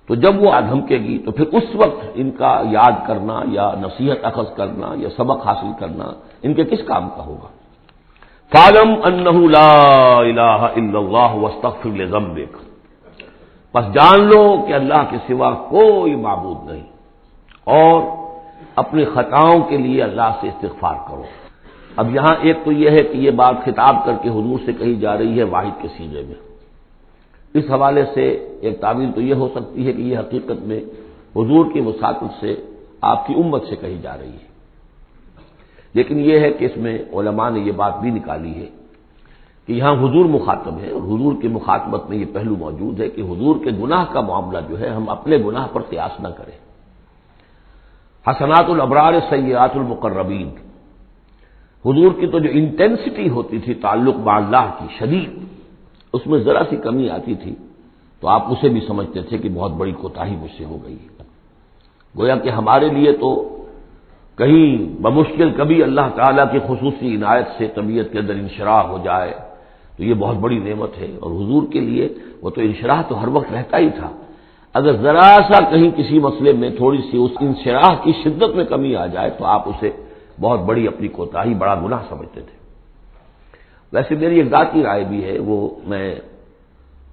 تو جب وہ دھمکے گی تو پھر اس وقت ان کا یاد کرنا یا نصیحت اخذ کرنا یا سبق حاصل کرنا ان کے کس کام کا ہوگا؟ فالم اللہ بس جان لو کہ اللہ کے سوا کوئی معبود نہیں۔ اور اپنی خطاؤں کے لیے اللہ سے استغفار کرو۔ اب یہاں ایک تو یہ ہے کہ یہ بات خطاب کر کے حضور سے کہی جا رہی ہے واحد کے سینے میں۔ اس حوالے سے ایک تعبیر تو یہ ہو سکتی ہے کہ یہ حقیقت میں حضور کی مساقت سے آپ کی امت سے کہی جا رہی ہے۔ لیکن یہ ہے کہ اس میں علماء نے یہ بات بھی نکالی ہے کہ یہاں حضور مخاطب ہے اور حضور کی مخاطبت میں یہ پہلو موجود ہے کہ حضور کے گناہ کا معاملہ جو ہے ہم اپنے گناہ پر قیاس نہ کریں۔ حسنات الابرار سیات المقربین۔ حضور کی تو جو انٹینسٹی ہوتی تھی تعلق با اللہ کی، شدید اس میں ذرا سی کمی آتی تھی تو آپ اسے بھی سمجھتے تھے کہ بہت بڑی کوتاہی مجھ سے ہو گئی گویا کہ ہمارے لیے تو کہیں بمشکل کبھی اللہ تعالیٰ کی خصوصی عنایت سے طبیعت کے اندر انشراح ہو جائے تو یہ بہت بڑی نعمت ہے۔ اور حضور کے لیے وہ تو انشراح تو ہر وقت رہتا ہی تھا۔ اگر ذرا سا کہیں کسی مسئلے میں تھوڑی سی اس انشراح کی شدت میں کمی آ جائے تو آپ اسے بہت بڑی اپنی کوتاہی، بڑا گناہ سمجھتے تھے۔ ویسے میری ایک ذاتی رائے بھی ہے، وہ میں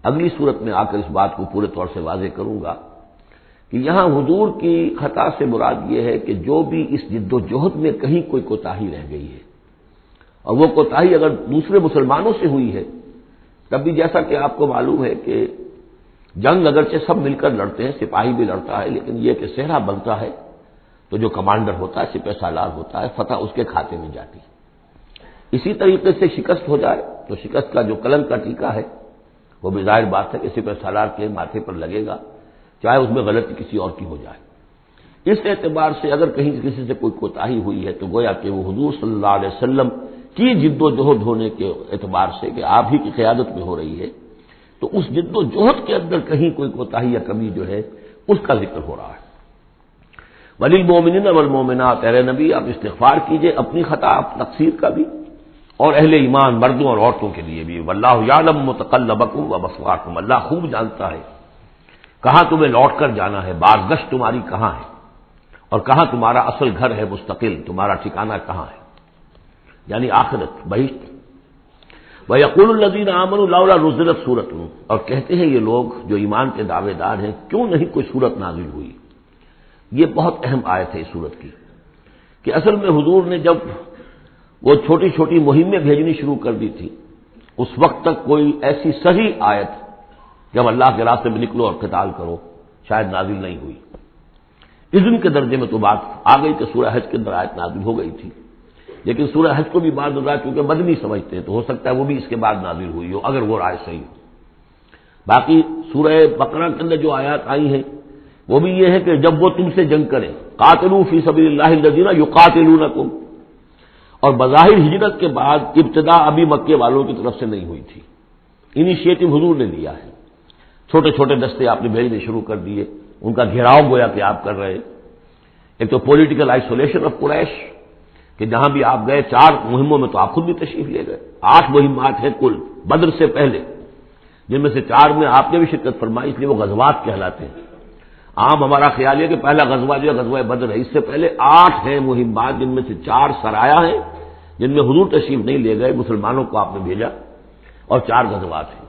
اگلی صورت میں آ کر اس بات کو پورے طور سے واضح کروں گا کہ یہاں حضور کی خطا سے مراد یہ ہے کہ جو بھی اس جد و جہد میں کہیں کوئی کوتاہی رہ گئی ہے، اور وہ کوتاہی اگر دوسرے مسلمانوں سے ہوئی ہے، تب بھی جیسا کہ آپ کو معلوم ہے کہ جنگ اگرچہ سب مل کر لڑتے ہیں، سپاہی بھی لڑتا ہے، لیکن یہ کہ صحرا بنتا ہے تو جو کمانڈر ہوتا ہے، سپہ سالار ہوتا ہے، فتح اس کے کھاتے میں جاتی ہے۔ اسی طریقے سے شکست ہو جائے تو شکست کا جو قلم کا ٹیکہ ہے، وہ بھی ظاہر بات ہے کسی پر سالار کے ماتھے پر لگے گا، چاہے اس میں غلطی کسی اور کی ہو جائے۔ اس اعتبار سے اگر کہیں کسی سے کوئی کوتاہی ہوئی ہے تو گویا کہ وہ حضور صلی اللہ علیہ وسلم کی جد و جہد ہونے کے اعتبار سے کہ آپ ہی کی قیادت میں ہو رہی ہے، تو اس جد و جہد کے اندر کہیں کوئی کوتا یا کمی جو ہے، اس کا ذکر ہو رہا ہے۔ ولی مومن اول مومنات نبی، آپ استغفار کیجیے، اپنی خطا، آپ تقسیر کا بھی۔ اور اہل ایمان مردوں اور عورتوں کے لیے بھی واللہ یعلم متقلبکم و مسواکم اللہ خوب جانتا ہے کہاں تمہیں لوٹ کر جانا ہے، بازگشت تمہاری کہاں ہے؟ اور کہاں تمہارا اصل گھر ہے، مستقل، تمہارا ٹھکانہ کہاں ہے؟ یعنی آخرت، بہشت۔ وہ یقول الدین امن اللہ رزرت صورت ہوں اور کہتے ہیں یہ لوگ جو ایمان کے دعوے دار ہیں، کیوں نہیں کوئی صورت نازل ہوئی؟ یہ بہت اہم آیت ہے اس صورت کی کہ اصل میں حضور نے جب وہ چھوٹی چھوٹی مہمیں بھیجنی شروع کر دی تھی۔ اس وقت تک کوئی ایسی صحیح آیت جب اللہ کے راستے میں نکلو اور قتال کرو، شاید نازل نہیں ہوئی۔ اذن کے درجے میں تو بات آ گئی کہ سورہ حج کے اندر آیت نازل ہو گئی تھی۔ لیکن سورہ حج کو بھی بعد رہا کیونکہ مدنی سمجھتے ہیں، تو ہو سکتا ہے وہ بھی اس کے بعد نازل ہوئی ہو، اگر وہ رائے صحیح ہو۔ باقی سورہ بقرہ کے اندر جو آیات آئی ہیں، وہ بھی یہ ہے کہ جب وہ تم سے جنگ کریں قاتلو فی سبیل اللہ الذین یقاتلونکم۔ اور بظاہر ہجرت کے بعد ابتدا ابھی مکے والوں کی طرف سے نہیں ہوئی تھی۔ انیشیٹو حضور نے لیا ہے۔ چھوٹے چھوٹے دستے آپ نے بھیجنے شروع کر دیے۔ ان کا گھیراؤ گویا کہ آپ کر رہے ایک تو پولیٹیکل آئسولیشن آف قریش کہ جہاں بھی آپ گئے، چار مہموں میں تو آپ خود بھی تشریف لے گئے۔ آٹھ مہمات ہیں کل، بدر سے پہلے۔ جن میں سے چار میں آپ نے بھی شرکت فرمائی، اس لیے وہ غزوات کہلاتے ہیں۔ عام ہمارا خیال ہے کہ پہلا غزوہ جو ہے، غزوہ بدر ہے۔ اس سے پہلے آٹھ ہیں مہمات، جن میں سے چار سرایا ہیں۔ جن میں حضور تشریف نہیں لے گئے، مسلمانوں کو آپ نے بھیجا اور چار غزوات ہیں۔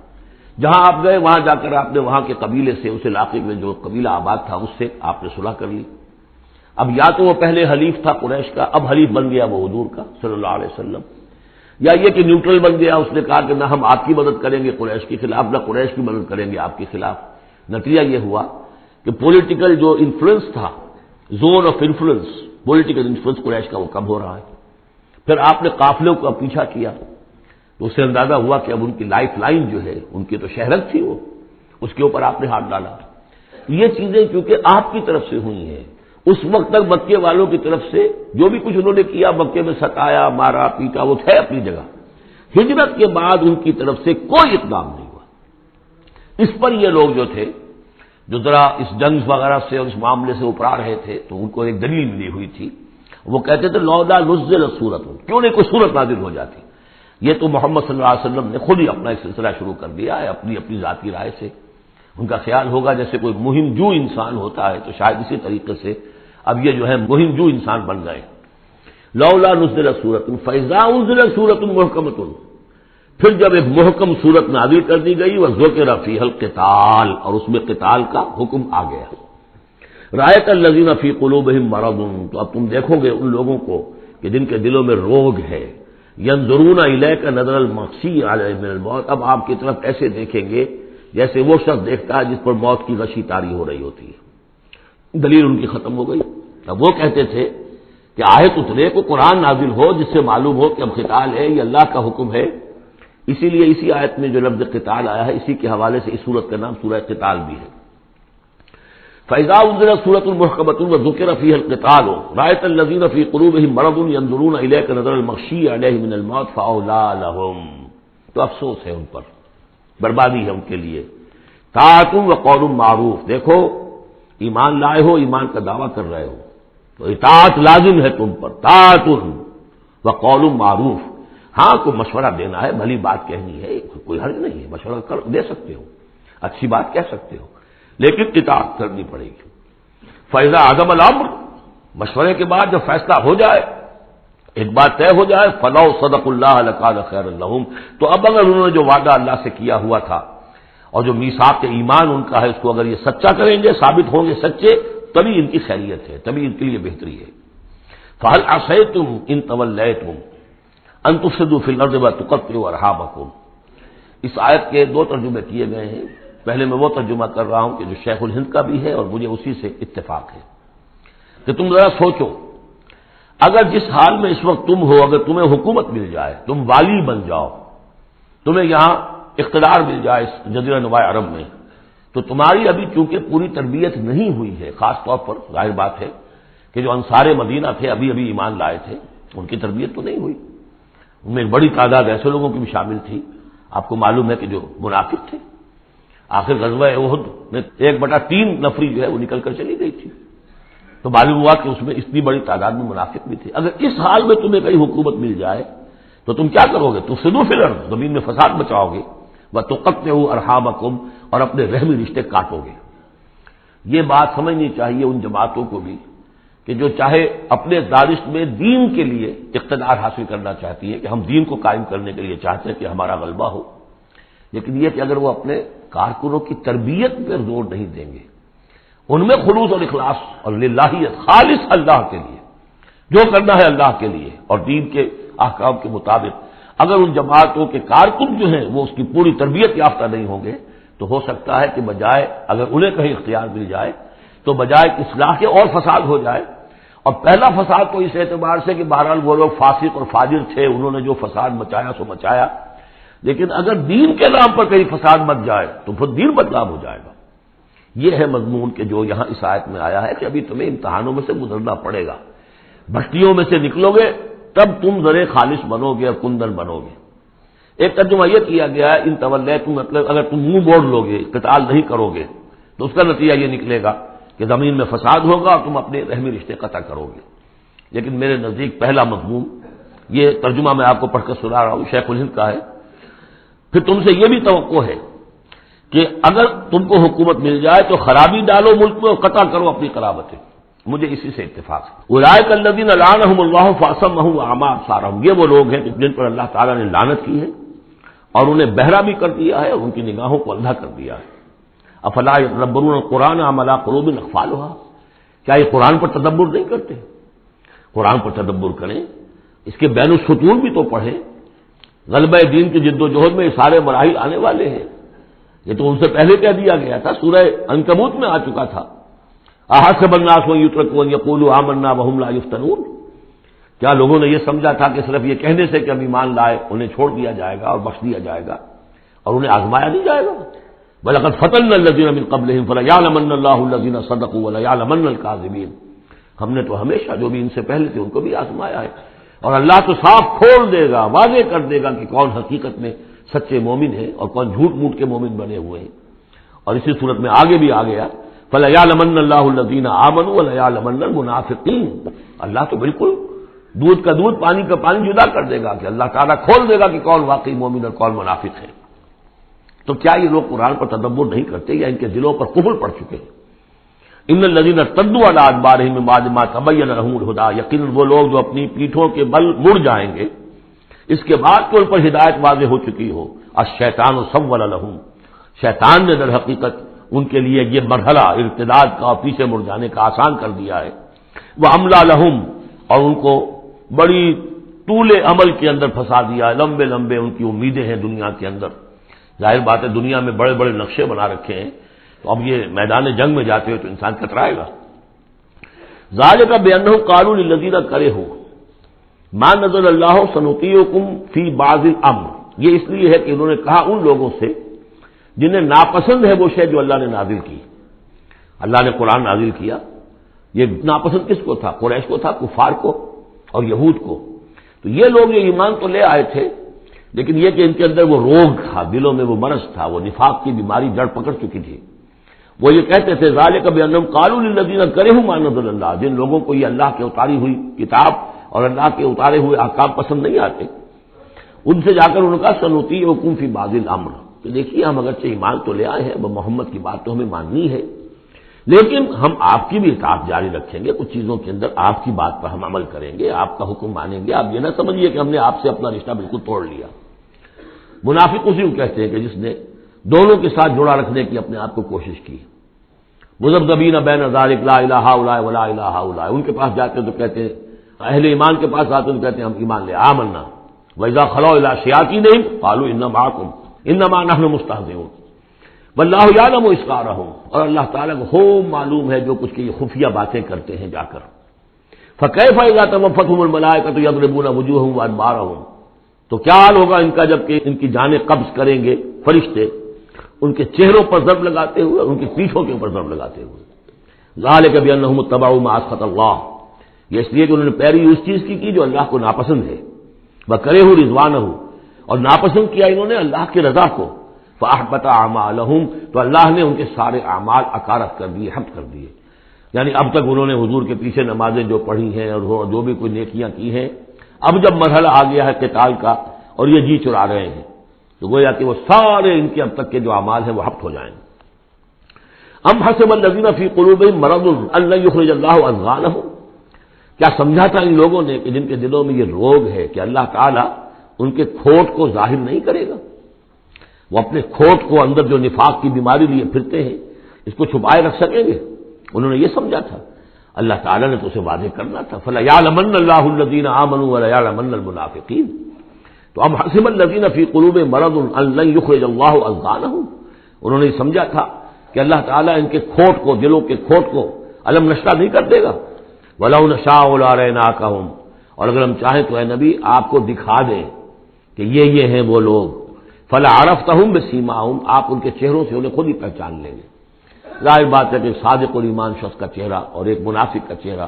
جہاں آپ گئے، وہاں جا کر آپ نے وہاں کے قبیلے سے، اس علاقے میں جو قبیلہ آباد تھا، اس سے آپ نے صلاح کر لی۔ اب یا تو وہ پہلے حلیف تھا قریش کا، اب حلیف بن گیا وہ حضور کا، صلی اللہ علیہ وسلم۔ یا یہ کہ نیوٹرل بن گیا، اس نے کہا کہ نہ ہم آپ کی مدد کریں گے قریش کے خلاف، نہ قریش کی مدد کریں گے آپ کے خلاف۔ نتیجہ یہ ہوا کہ پولیٹیکل جو انفلوئنس تھا zone of influence political influence Quraysh کا وہ کم ہو رہا ہے۔ پھر آپ نے قافلوں کا پیچھا کیا تو اس سے اندازہ ہوا کہ اب ان کی لائف لائن جو ہے، ان کی تو شہرت تھی وہ، اس کے اوپر آپ نے ہاتھ ڈالا۔ یہ چیزیں کیونکہ آپ کی طرف سے ہوئی ہیں۔ اس وقت تک مکے والوں کی طرف سے جو بھی کچھ انہوں نے کیا، مکے میں ستایا، مارا، پیٹا، وہ تھے اپنی جگہ۔ ہجرت کے بعد ان کی طرف سے کوئی اقدام نہیں ہوا۔ اس پر یہ لوگ جو تھے، جو ذرا اس جنگ وغیرہ سے اور اس معاملے سے ابھرا رہے تھے، تو ان کو ایک دلیل ملی ہوئی تھی۔ وہ کہتے تھے لودا نزل صورت کیوں نہیں کوئی صورت نازل ہو جاتی؟ یہ تو محمد صلی اللہ علیہ وسلم نے خود ہی اپنا ایک سلسلہ شروع کر دیا ہے، اپنی اپنی ذاتی رائے سے۔ ان کا خیال ہوگا جیسے کوئی مہم جو انسان ہوتا ہے، تو شاید اسی طریقے سے اب یہ جو ہے مہم جو انسان بن گئے۔ لولا نزل صورت فیضا انزل صورت محکمت پھر جب ایک محکم صورت نازل کر دی گئی وہ ذوق رفیع القتال اور اس میں قتال کا حکم آ گیا۔ رائے کا لذین فی قلوب مرد تو اب تم دیکھو گے ان لوگوں کو کہ جن کے دلوں میں روگ ہے۔ ینظرون ضرور کا نظر المقسی علیہ الموت۔ اب آپ کی طرف ایسے دیکھیں گے جیسے وہ شخص دیکھتا ہے جس پر موت کی غشی تاری ہو رہی ہوتی ہے۔ دلیل ان کی ختم ہو گئی۔ اب وہ کہتے تھے کہ آہت اترے کو قرآن نازل ہو، جس سے معلوم ہو کہ اب خطال ہے، یہ اللہ کا حکم ہے۔ اسی لیے اسی آیت میں جو لفظ قتال آیا ہے، اسی کے حوالے سے اس صورت کا نام سورہ قتال بھی ہے۔ فیضا الزر صورت المحکمت ذکر فی القتال رایت النظین فی قروب مرد الندرون علیہ نظر المخشی علیہ من الموت فاولا لهم۔ تو افسوس ہے ان پر، بربادی ہے ان کے لیے۔ تعتم و قول معروف، دیکھو، ایمان لائے ہو، ایمان کا دعویٰ کر رہے ہو۔ تو اطاعت لازم ہے تم پر تعتم و قول معروف۔ ہاں کوئی مشورہ دینا ہے، بھلی بات کہنی ہے، کوئی حرج نہیں ہے، مشورہ کر، دے سکتے ہو۔ اچھی بات کہہ سکتے ہو۔ لیکن اطاعت کرنی پڑے گی۔ فیضا اعظم الامر مشورے کے بعد جب فیصلہ ہو جائے، ایک بات طے ہو جائے فلاح صدق اللہ علیہ خیر اللہ تو اب اگر انہوں نے جو وعدہ اللہ سے کیا ہوا تھا، اور جو میساک کے ایمان ان کا ہے، اس کو اگر یہ سچا کریں گے، ثابت ہوں گے سچے، تبھی ان کی خیریت ہے، تبھی ان کے لیے بہتری ہے۔ فہل آسے تم ان طول تم انتفسدو فی الارض و تقت اس آیت کے دو ترجمے کیے گئے ہیں۔ پہلے میں وہ ترجمہ کر رہا ہوں کہ جو شیخ الہند کا بھی ہے اور مجھے اسی سے اتفاق ہے کہ تم ذرا سوچو، اگر جس حال میں اس وقت تم ہو، اگر تمہیں حکومت مل جائے، تم والی بن جاؤ، تمہیں یہاں اقتدار مل جائے اس جزیرہ نما عرب میں، تو تمہاری ابھی چونکہ پوری تربیت نہیں ہوئی ہے، خاص طور پر ظاہر بات ہے کہ جو انصار مدینہ تھے، ابھی ابھی ایمان لائے تھے، ان کی تربیت تو نہیں ہوئی۔ ان میں ایک بڑی تعداد ایسے لوگوں کی بھی شامل تھی، آپ کو معلوم ہے کہ جو منافق تھے۔ آخر غزوہ عہد میں ایک بٹا تین نفری جو ہے وہ نکل کر چلی گئی تھی۔ تو معلوم ہوا کہ اس میں اتنی بڑی تعداد میں منافق بھی تھے۔ اگر اس حال میں تمہیں کئی حکومت مل جائے، تو تم کیا کرو گے؟ تم سدو فلر، زمین میں فساد بچاؤ گے۔ وہ تو قطع ہو ارحام اور اپنے رحمی رشتے کاٹو گے۔ یہ بات سمجھنی چاہیے ان جماعتوں کو بھی کہ جو چاہے اپنے دارش میں دین کے لیے اقتدار حاصل کرنا چاہتی ہے کہ ہم دین کو قائم کرنے کے لیے چاہتے ہیں کہ ہمارا غلبہ ہو۔ لیکن یہ کہ اگر وہ اپنے کارکنوں کی تربیت پہ زور نہیں دیں گے۔ ان میں خلوص اور اخلاص اور للہیت خالص اللہ کے لیے۔ جو کرنا ہے اللہ کے لیے اور دین کے احکام کے مطابق۔ اگر ان جماعتوں کے کارکن جو ہیں وہ اس کی پوری تربیت یافتہ نہیں ہوں گے، تو ہو سکتا ہے کہ بجائے اگر انہیں کہیں اختیار مل جائے، تو بجائے اصلاح کے اور فساد ہو جائے۔ اور پہلا فساد تو اس اعتبار سے کہ بہرحال وہ لوگ فاسق اور فاجر تھے، انہوں نے جو فساد مچایا سو مچایا۔ لیکن اگر دین کے نام پر کہیں فساد مت جائے تو پھر دین بدنام ہو جائے گا۔ یہ ہے مضمون کہ جو یہاں اس آیت میں آیا ہے کہ ابھی تمہیں امتحانوں میں سے گزرنا پڑے گا۔ بھٹیوں میں سے نکلو گے، تب تم ذرے خالص بنو گے اور کندن بنو گے۔ ایک ترجمہ یہ کیا گیا ہے، ان طول تم مطلب اگر تم منہ بوڑھ لو گے، قتال نہیں کرو گے، تو اس کا نتیجہ یہ نکلے گا کہ زمین میں فساد ہوگا اور تم اپنے رحمی رشتے قطع کرو گے۔ لیکن میرے نزدیک پہلا مضمون، یہ ترجمہ میں آپ کو پڑھ کر سنا رہا ہوں، شیخ الہند کا ہے۔ پھر تم سے یہ بھی توقع ہے کہ اگر تم کو حکومت مل جائے تو خرابی ڈالو ملک میں اور قطع کرو اپنی قرابتیں۔ مجھے اسی سے اتفاق ہے۔ رائے کلین اللہ فاسم احمد سارم یہ وہ لوگ ہیں جن پر اللہ تعالیٰ نے لانت کی ہے اور انہیں بہرا بھی کر دیا ہے اور ان کی نگاہوں کو اندھا کر دیا ہے۔ افلا ربر قرآن عملہ قروب اقفال ہوا کیا یہ قرآن پر تدبر نہیں کرتے؟ قرآن پر تدبر کریں۔ اس کے بین السطور بھی تو پڑھیں۔ غلبہ دین کی جد و جہد میں یہ سارے مراحل آنے والے ہیں۔ یہ تو ان سے پہلے کہہ دیا گیا تھا، سورہ انکبوت میں آ چکا تھا۔ آحت سے بننا سو یوترکون یقول آمنا بہم لا یفتنون۔ کیا لوگوں نے یہ سمجھا تھا کہ صرف یہ کہنے سے کہ اب ایمان لائے، انہیں چھوڑ دیا جائے گا اور بخش دیا جائے گا؟ اور انہیں آزمایا نہیں جائے گا؟ بلکہ فتن الزین قبل فلا لمن اللہ الزین صدق ولا لمن القاظمین ہم نے تو ہمیشہ جو بھی ان سے پہلے تھے، ان کو بھی آزمایا ہے۔ اور اللہ تو صاف کھول دے گا، واضح کر دے گا کہ کون حقیقت میں سچے مومن ہیں اور کون جھوٹ موٹ کے مومن بنے ہوئے ہیں۔ اور اسی صورت میں آگے بھی آ گیا فلیا لمن اللہ الدین آمن الیا لمن المنافقین اللہ تو بالکل دودھ کا دودھ، پانی کا پانی جدا کر دے گا کہ اللہ تعالیٰ کھول دے گا کہ کون واقعی مومن اور کون منافق ہے۔ تو کیا یہ لوگ قرآن پر تدبر نہیں کرتے یا ان کے دلوں پر قبل پڑ چکے ہیں؟ ان لدین تدو الاد بار مادما تبین رحم الہدا یقین وہ لوگ جو اپنی پیٹھوں کے بل مڑ جائیں گے، اس کے بعد تو ان پر ہدایت واضح ہو چکی ہو اور شیطان و سب الحم شیطان نے در حقیقت ان کے لیے یہ مرحلہ ارتداد کا اور پیچھے مڑ جانے کا آسان کر دیا ہے۔ وہ عملہ لہم اور ان کو بڑی طول عمل کے اندر پھنسا دیا ہے۔ لمبے لمبے ان کی امیدیں ہیں دنیا کے اندر۔ ظاہر بات ہے دنیا میں بڑے بڑے نقشے بنا رکھے ہیں۔ تو اب یہ میدان جنگ میں جاتے ہو تو انسان کترائے گا۔ ظاہر کا بے ان قانون لذیذہ کرے ہو ماں نظر اللہ سنوتی کم فی باز ام یہ اس لیے ہے کہ انہوں نے کہا ان لوگوں سے جنہیں ناپسند ہے وہ شے جو اللہ نے نازل کی۔ اللہ نے قرآن نازل کیا۔ یہ ناپسند کس کو تھا؟ قریش کو تھا، کفار کو اور یہود کو۔ تو یہ لوگ یہ ایمان تو لے آئے تھے، لیکن یہ کہ ان کے اندر وہ روگ تھا، دلوں میں وہ مرض تھا، وہ نفاق کی بیماری جڑ پکڑ چکی تھی۔ وہ یہ کہتے تھے ظال کبھی انم قانون الدین کرے ہوں مانند اللہ۔ جن لوگوں کو یہ اللہ کے اتاری ہوئی کتاب اور اللہ کے اتارے ہوئے آکام پسند نہیں آتے، ان سے جا کر ان کا سنوتی حکم فی بادل امر تو دیکھیے، ہم اگرچہ ایمان تو لے آئے ہیں، وہ محمد کی بات تو ہمیں ماننی ہے، لیکن ہم آپ کی بھی اطاعت جاری رکھیں گے، کچھ چیزوں کے اندر آپ کی بات پر ہم عمل کریں گے، آپ کا حکم مانیں گے۔ آپ یہ نہ سمجھیے کہ ہم نے آپ سے اپنا رشتہ بالکل توڑ لیا۔ منافق اسی کو کہتے ہیں کہ جس نے دونوں کے ساتھ جوڑا رکھنے کی اپنے آپ کو کوشش کی۔ مذہب زبین بین لا الہ الا ولا الہ الا ان کے پاس جاتے تو کہتے ہیں، اہل ایمان کے پاس آتے تو کہتے ہیں، ہم ایمان لے، آمنا۔ ویزا خلو الا شیاتی نہیں پالو ان معکم، انما نحن مستحزئون واللہ یعلم اسرارہم اور اللہ تعالیٰ کو خوب معلوم ہے جو کچھ کی خفیہ باتیں کرتے ہیں جا کر۔ فکیف اذا توفتهم الملائکۃ یضربون وجوہهم وادبارہم تو کیا حال ہوگا ان کا جبکہ ان کی جانیں قبض کریں گے فرشتے؟ ان کے چہروں پر ضرب لگاتے ہوئے ان کی پیٹھوں کے اوپر ضرب لگاتے ہوئے۔ ظاہر کبھی اللہ معاشت اللہ۔ یہ اس لیے کہ انہوں نے پیری اس چیز کی کی جو اللہ کو ناپسند ہے۔ وہ کرے ہوں رضوان ہوں اور ناپسند کیا انہوں نے اللہ کی رضا کو۔ فاحبت اعمالہم۔ تو اللہ نے ان کے سارے اعمال اکارت کر دیے حد کر دیے۔ یعنی اب تک انہوں نے حضور کے پیچھے نمازیں جو پڑھی ہیں اور جو بھی کوئی نیکیاں کی ہیں، اب جب مرحلہ آ گیا ہے قتال کا اور یہ جی چرا رہے ہیں۔ تو گویا کہ وہ سارے ان کے اب تک کے جو اعمال ہیں وہ ہفت ہو جائیں ام حسب الزین فی قلوب مرد اللہ اللہ افغان ہو کیا سمجھا تھا ان لوگوں نے کہ جن کے دلوں میں یہ روگ ہے کہ اللہ تعالیٰ ان کے کھوٹ کو ظاہر نہیں کرے گا؟ وہ اپنے کھوٹ کو اندر جو نفاق کی بیماری لیے پھرتے ہیں، اس کو چھپائے رکھ سکیں گے؟ انہوں نے یہ سمجھا تھا۔ اللہ تعالیٰ نے تو اسے واضح کرنا تھا۔ فلا من اللہ الدین آمن من المنافقین تو اب حسم الدین فی قلوب مرد اللہ افغان انہوں نے سمجھا تھا کہ اللہ تعالیٰ ان کے کھوٹ کو، دلوں کے کھوٹ کو علم نشہ نہیں کر دے گا۔ ولا نشا نا اور اگر ہم چاہیں تو اے نبی آپ کو دکھا دیں کہ یہ یہ ہیں وہ لوگ۔ فلا عرف ہوں بے سیما ہوں آپ ان کے چہروں سے انہیں خود ہی پہچان لیں گے۔ ظاہر بات ہے کہ صادق اور ایمان شخص کا چہرہ اور ایک منافق کا چہرہ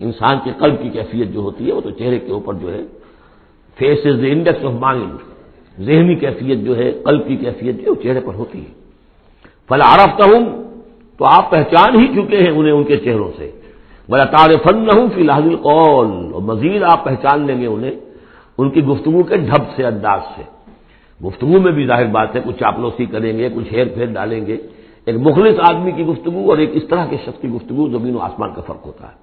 انسان کے قلب کی کیفیت جو ہوتی ہے وہ تو چہرے کے اوپر جو ہے face is the index of mind ذہنی کیفیت جو ہے قلب کی کیفیت جو ہے چہرے پر ہوتی ہے۔ فلا عرفت ہوں تو آپ پہچان ہی چکے ہیں انہیں ان کے چہروں سے۔ بلا تار فن نہ ہوں فی الحال قول اور مزید آپ پہچان لیں گے انہیں ان کی گفتگو کے ڈھب سے، انداز سے۔ گفتگو میں بھی ظاہر بات ہے، کچھ چاپلوسی کریں گے، کچھ ہیر پھیر ڈالیں گے۔ ایک مخلص آدمی کی گفتگو اور ایک اس طرح کے شخص کی گفتگو، زمین و آسمان کا فرق ہوتا ہے۔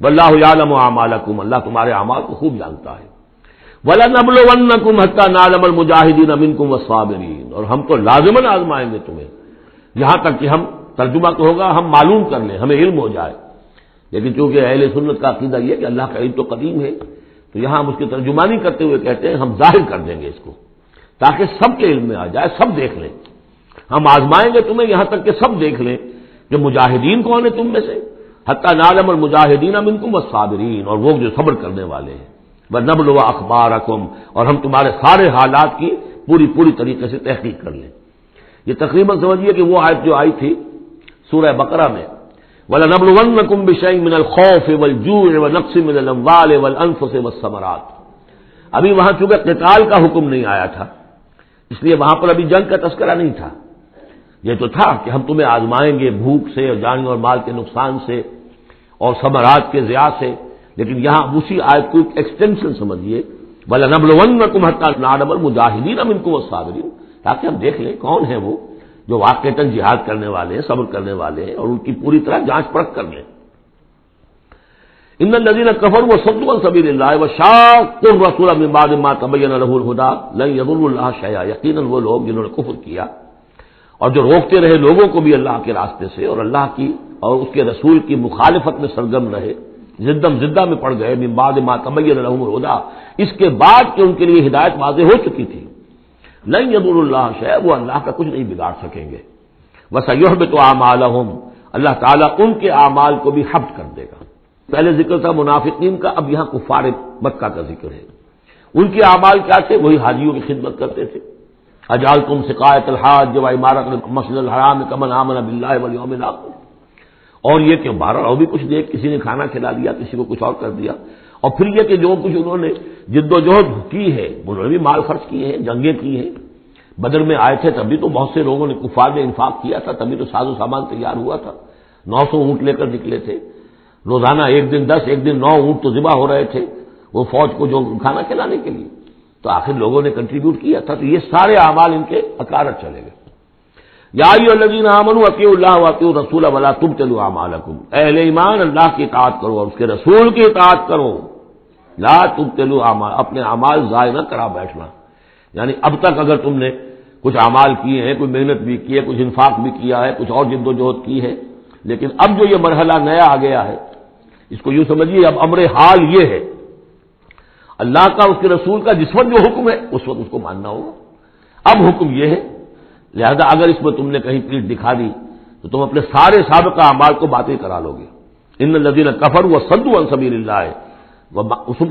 بلّہ عالم و عمالکم اللہ تمہارے اعمال کو خوب جانتا ہے۔ ولا نبل ون کم حتہ نالم المجاہدین امن کم اور ہم تو لازمن آزمائیں گے تمہیں۔ یہاں تک کہ ہم ترجمہ تو ہوگا، ہم معلوم کر لیں، ہمیں علم ہو جائے۔ لیکن چونکہ اہل سنت کا عقیدہ یہ کہ اللہ کا علم تو قدیم ہے، تو یہاں ہم اس کی ترجمانی کرتے ہوئے کہتے ہیں، ہم ظاہر کر دیں گے اس کو۔ تاکہ سب کے علم میں آ جائے، سب دیکھ لیں۔ ہم آزمائیں گے تمہیں، یہاں تک کہ سب دیکھ لیں۔ کہ مجاہدین کون ہے تم میں سے؟ حتیٰ نالم اور مجاہدین ام انکم صابرین اور وہ جو صبر کرنے والے ہیں۔ نبل و اخبار اور ہم تمہارے سارے حالات کی پوری پوری طریقے سے تحقیق کر لیں۔ یہ تقریباً سمجھیے کہ وہ آیت جو آئی تھی سورہ بقرہ میں ولا نبل ون کم بشئی من الخوف و نقص من الاموال والانفس والثمرات۔ ابھی وہاں چونکہ قتال کا حکم نہیں آیا تھا، اس لیے وہاں پر ابھی جنگ کا تذکرہ نہیں تھا۔ یہ تو تھا کہ ہم تمہیں آزمائیں گے بھوک سے اور جان اور مال کے نقصان سے اور سمراج کے ضیاء سے۔ لیکن یہاں اسی آیت کو ایکسٹینشن سمجھیے۔ بلا نبل ون کم حتہ ناڈبل مجاہدین اب ان کو صابرین تاکہ ہم دیکھ لیں کون ہے وہ جو واقع جہاد کرنے والے ہیں، صبر کرنے والے ہیں اور ان کی پوری طرح جانچ پرکھ کر لیں۔ ان الذين كفروا وصدوا عن سبيل الله وشاقوا الرسول من بعد ما تبين له الهدى۔ لن يضر الله شيئا۔ یقینا وہ لوگ جنہوں نے کفر کیا۔ اور جو روکتے رہے لوگوں کو بھی اللہ کے راستے سے اور اللہ کی اور اس کے رسول کی مخالفت میں سرگرم رہے۔ زدم زدہ میں پڑ گئے بعد ما تبين لهم الهدى اس کے بعد کہ ان کے لیے ہدایت واضح ہو چکی تھی۔ لن يضر الله شيئا وہ اللہ کا کچھ نہیں بگاڑ سکیں گے۔ وسيحبط اعمالهم اللہ تعالیٰ ان کے اعمال کو بھی حبط کر دے گا۔ پہلے ذکر تھا منافقین کا، اب یہاں کفار مکہ کا ذکر ہے۔ ان کے اعمال کیا تھے؟ وہی حاجیوں کی خدمت کرتے تھے۔ اجال تم شکایت الحاظ جب عمارت مسجد الحرام کمن امن اب اللہ اور یہ کہ بارہ اور بھی کچھ دیکھ، کسی نے کھانا کھلا دیا، کسی کو کچھ اور کر دیا۔ اور پھر یہ کہ جو کچھ انہوں نے جد و جہد کی ہے، انہوں نے بھی مال خرچ کیے ہیں، جنگیں کی ہیں۔ بدر میں آئے تھے تبھی تو بہت سے لوگوں نے کفار میں انفاق کیا تھا، تبھی تو ساز و سامان تیار ہوا تھا۔ نو سو اونٹ لے کر نکلے تھے۔ روزانہ ایک دن دس، ایک دن نو اونٹ تو ذبح ہو رہے تھے وہ فوج کو جو کھانا کھلانے کے لیے۔ تو آخر لوگوں نے کنٹریبیوٹ کیا تھا۔ تو یہ سارے اعمال ان کے اکارت چلے گئے۔ یا الدین امن عقی اللہ وقی رسول ولا تم چلو اعمال اہل ایمان اللہ کی اطاعت کرو اور اس کے رسول کی اطاعت کرو۔ لا تم چلو اپنے اعمال ضائع نہ کرا بیٹھنا۔ یعنی اب تک اگر تم نے کچھ اعمال کیے ہیں، کوئی محنت بھی کی ہے، کچھ انفاق بھی کیا ہے، کچھ اور جد و جہد کی ہے، لیکن اب جو یہ مرحلہ نیا آ گیا ہے، اس کو یوں سمجھیے، اب امر حال یہ ہے۔ اللہ کا، اس کے رسول کا جس وقت جو حکم ہے، اس وقت اس کو ماننا ہوگا۔ اب حکم یہ ہے لہذا اگر اس میں تم نے کہیں پیٹ دکھا دی تو تم اپنے سارے سابقہ اعمال کو باطل کرا لو گے۔ ان ندین کفر و سدو الصبیر اللہ ہے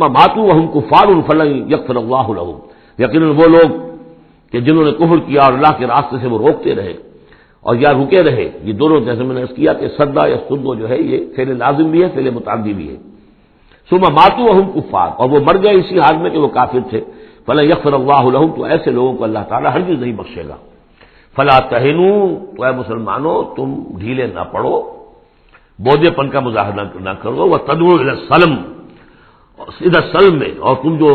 ماتو ہم کو فار الفل یک اللہ یقیناً وہ لوگ کہ جنہوں نے کفر کیا اور اللہ کے راستے سے وہ روکتے رہے اور یا رکے رہے۔ یہ دونوں جیسے میں نے کیا کہ سدا یا سدو جو ہے یہ فیل لازم بھی ہے فیل متعدی بھی ہے۔ صبح ماتو ہوں کفار اور وہ مر گئے اسی حال میں کہ وہ کافر تھے۔ فلاں یکفر اللہ الحم تو ایسے لوگوں کو اللہ تعالیٰ ہر چیز نہیں بخشے گا۔ فلاں تہنو تو اے مسلمانوں تم ڈھیلے نہ پڑو بودے پن کا مظاہرہ نہ کرو وہ تدور سلم ادھر سلم میں، اور تم جو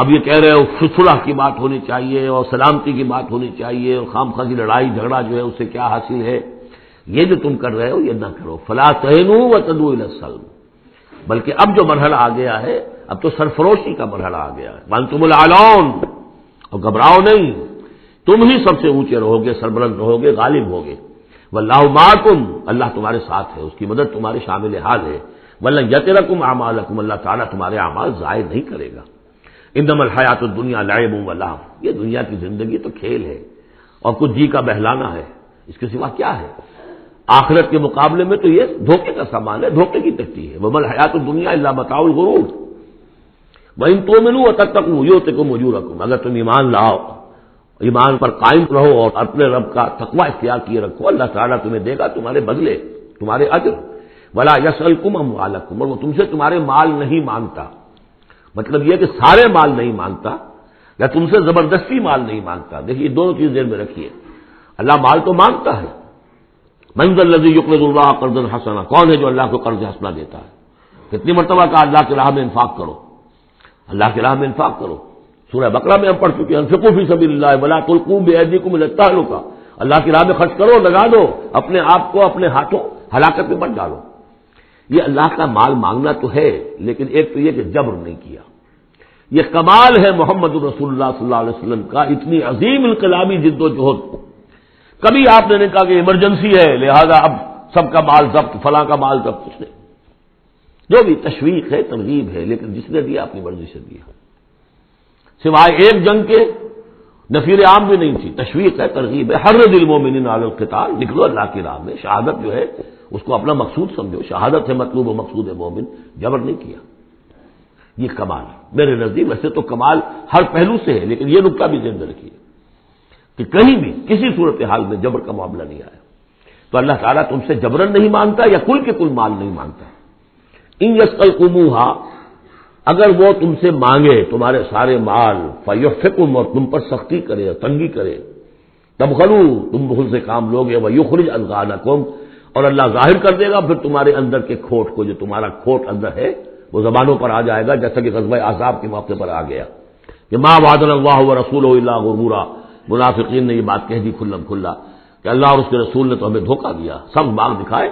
اب یہ کہہ رہے ہو صلح کی بات ہونی چاہیے، اور سلامتی کی بات ہونی چاہیے، اور خام خاصی لڑائی جھگڑا جو ہے، اس سے کیا حاصل ہے؟ یہ جو تم کر رہے ہو، یہ نہ کرو۔ فلاں تہنو و تدو سلم بلکہ اب جو مرحلہ آ گیا ہے، اب تو سرفروشی کا مرحلہ آ گیا ہے۔ مان تم العلون اور گھبراؤ نہیں۔ تم ہی سب سے اونچے رہو گے سربرند رہو گے غالب ہوگے۔ ولہ معکم، اللہ تمہارے ساتھ ہے، اس کی مدد تمہارے شامل حال ہے۔ ولہ یت رقم اللہ تعالیٰ تمہارے اعمال ضائع نہیں کرے گا۔ اندم الحیات دنیا لائے اللہ یہ دنیا کی زندگی تو کھیل ہے، اور کچھ جی کا بہلانا ہے۔ اس کے سوا کیا ہے؟ آخرت کے مقابلے میں تو یہ دھوکے کا سامان ہے، دھوکے کی تکتی ہے۔ وہ حیات دنیا اللہ بتاؤ غرور میں ان تو میں لوں تک تک مجھے کو موجود رکھوں اگر تم ایمان لاؤ ایمان پر قائم رہو اور اپنے رب کا تقوی اختیار کیے رکھو۔ اللہ تعالیٰ تمہیں دے گا تمہارے بدلے، تمہارے اجر۔ بلا یس الکم ام اور وہ تم سے تمہارے مال نہیں مانگتا مطلب یہ کہ سارے مال نہیں مانگتا یا تم سے زبردستی مال نہیں مانگتا دیکھیے دونوں چیز دیر میں رکھیے۔ اللہ مال تو مانگتا ہے۔ منزل لذی یقرض اللہ قرض حسنا، کون ہے جو اللہ کو قرض حسنا دیتا ہے؟ کتنی مرتبہ کا اللہ کے راہ میں انفاق کرو۔ اللہ کے راہ میں انفاق کرو۔ سورہ بکرا میں ہم پڑھ چکے ہیں فکوفی سبھی اللہ بلا تلکوم بے عیدی کو ملتا کا اللہ کی راہ میں خرچ کرو، لگا دو، اپنے آپ کو، اپنے ہاتھوں ہلاکت میں بن ڈالو۔ یہ اللہ کا مال مانگنا تو ہے، لیکن ایک تو یہ کہ جبر نہیں کیا۔ یہ کمال ہے محمد رسول اللہ صلی اللہ علیہ وسلم کا، اتنی عظیم انقلابی جد و جہد کبھی آپ نے کہا کہ ایمرجنسی ہے، لہذا اب سب کا مال ضبط، فلاں کا مال ضبط۔ کچھ نہیں جو بھی تشویق ہے، ترغیب ہے، لیکن جس نے دیا، اپنی مرضی سے دیا۔ سوائے ایک جنگ کے، نفیر عام بھی نہیں تھی۔ تشویق ہے، ترغیب ہے۔ ہر دل مومن عال القتال، نکلو اللہ کی راہ میں۔ شہادت جو ہے، اس کو اپنا مقصود سمجھو۔ شہادت ہے مطلوب و مقصود ہے مومن۔ جبر نہیں کیا۔ یہ کمال۔ ہے میرے نزدیک ویسے تو کمال ہر پہلو سے ہے، لیکن یہ نقطہ بھی ذہن رکھیے کہ کہیں بھی کسی صورت حال میں جبر کا معاملہ نہیں آیا۔ تو اللہ تعالیٰ تم سے جبرن نہیں مانتا یا کل کے کل مال نہیں مانتا ان یسکل کموہا اگر وہ تم سے مانگے تمہارے سارے مال فیوفکم اور تم پر سختی کرے اور تنگی کرے۔ تب خلو تم بہت سے کام لوگے وہ یو خرج اور اللہ ظاہر کر دے گا، پھر تمہارے اندر کے کھوٹ کو، جو تمہارا کھوٹ اندر ہے، وہ زبانوں پر آ جائے گا، جیسا کہ قصبۂ آزاب کے موقع پر آ گیا۔ کہ ماں واد اللہ و رسول اللہ غرورا۔ منافقین نے یہ بات کہہ دی کھلم کھلا کہ اللہ اور اس کے رسول نے تو ہمیں دھوکہ دیا، سب مانگ دکھائے۔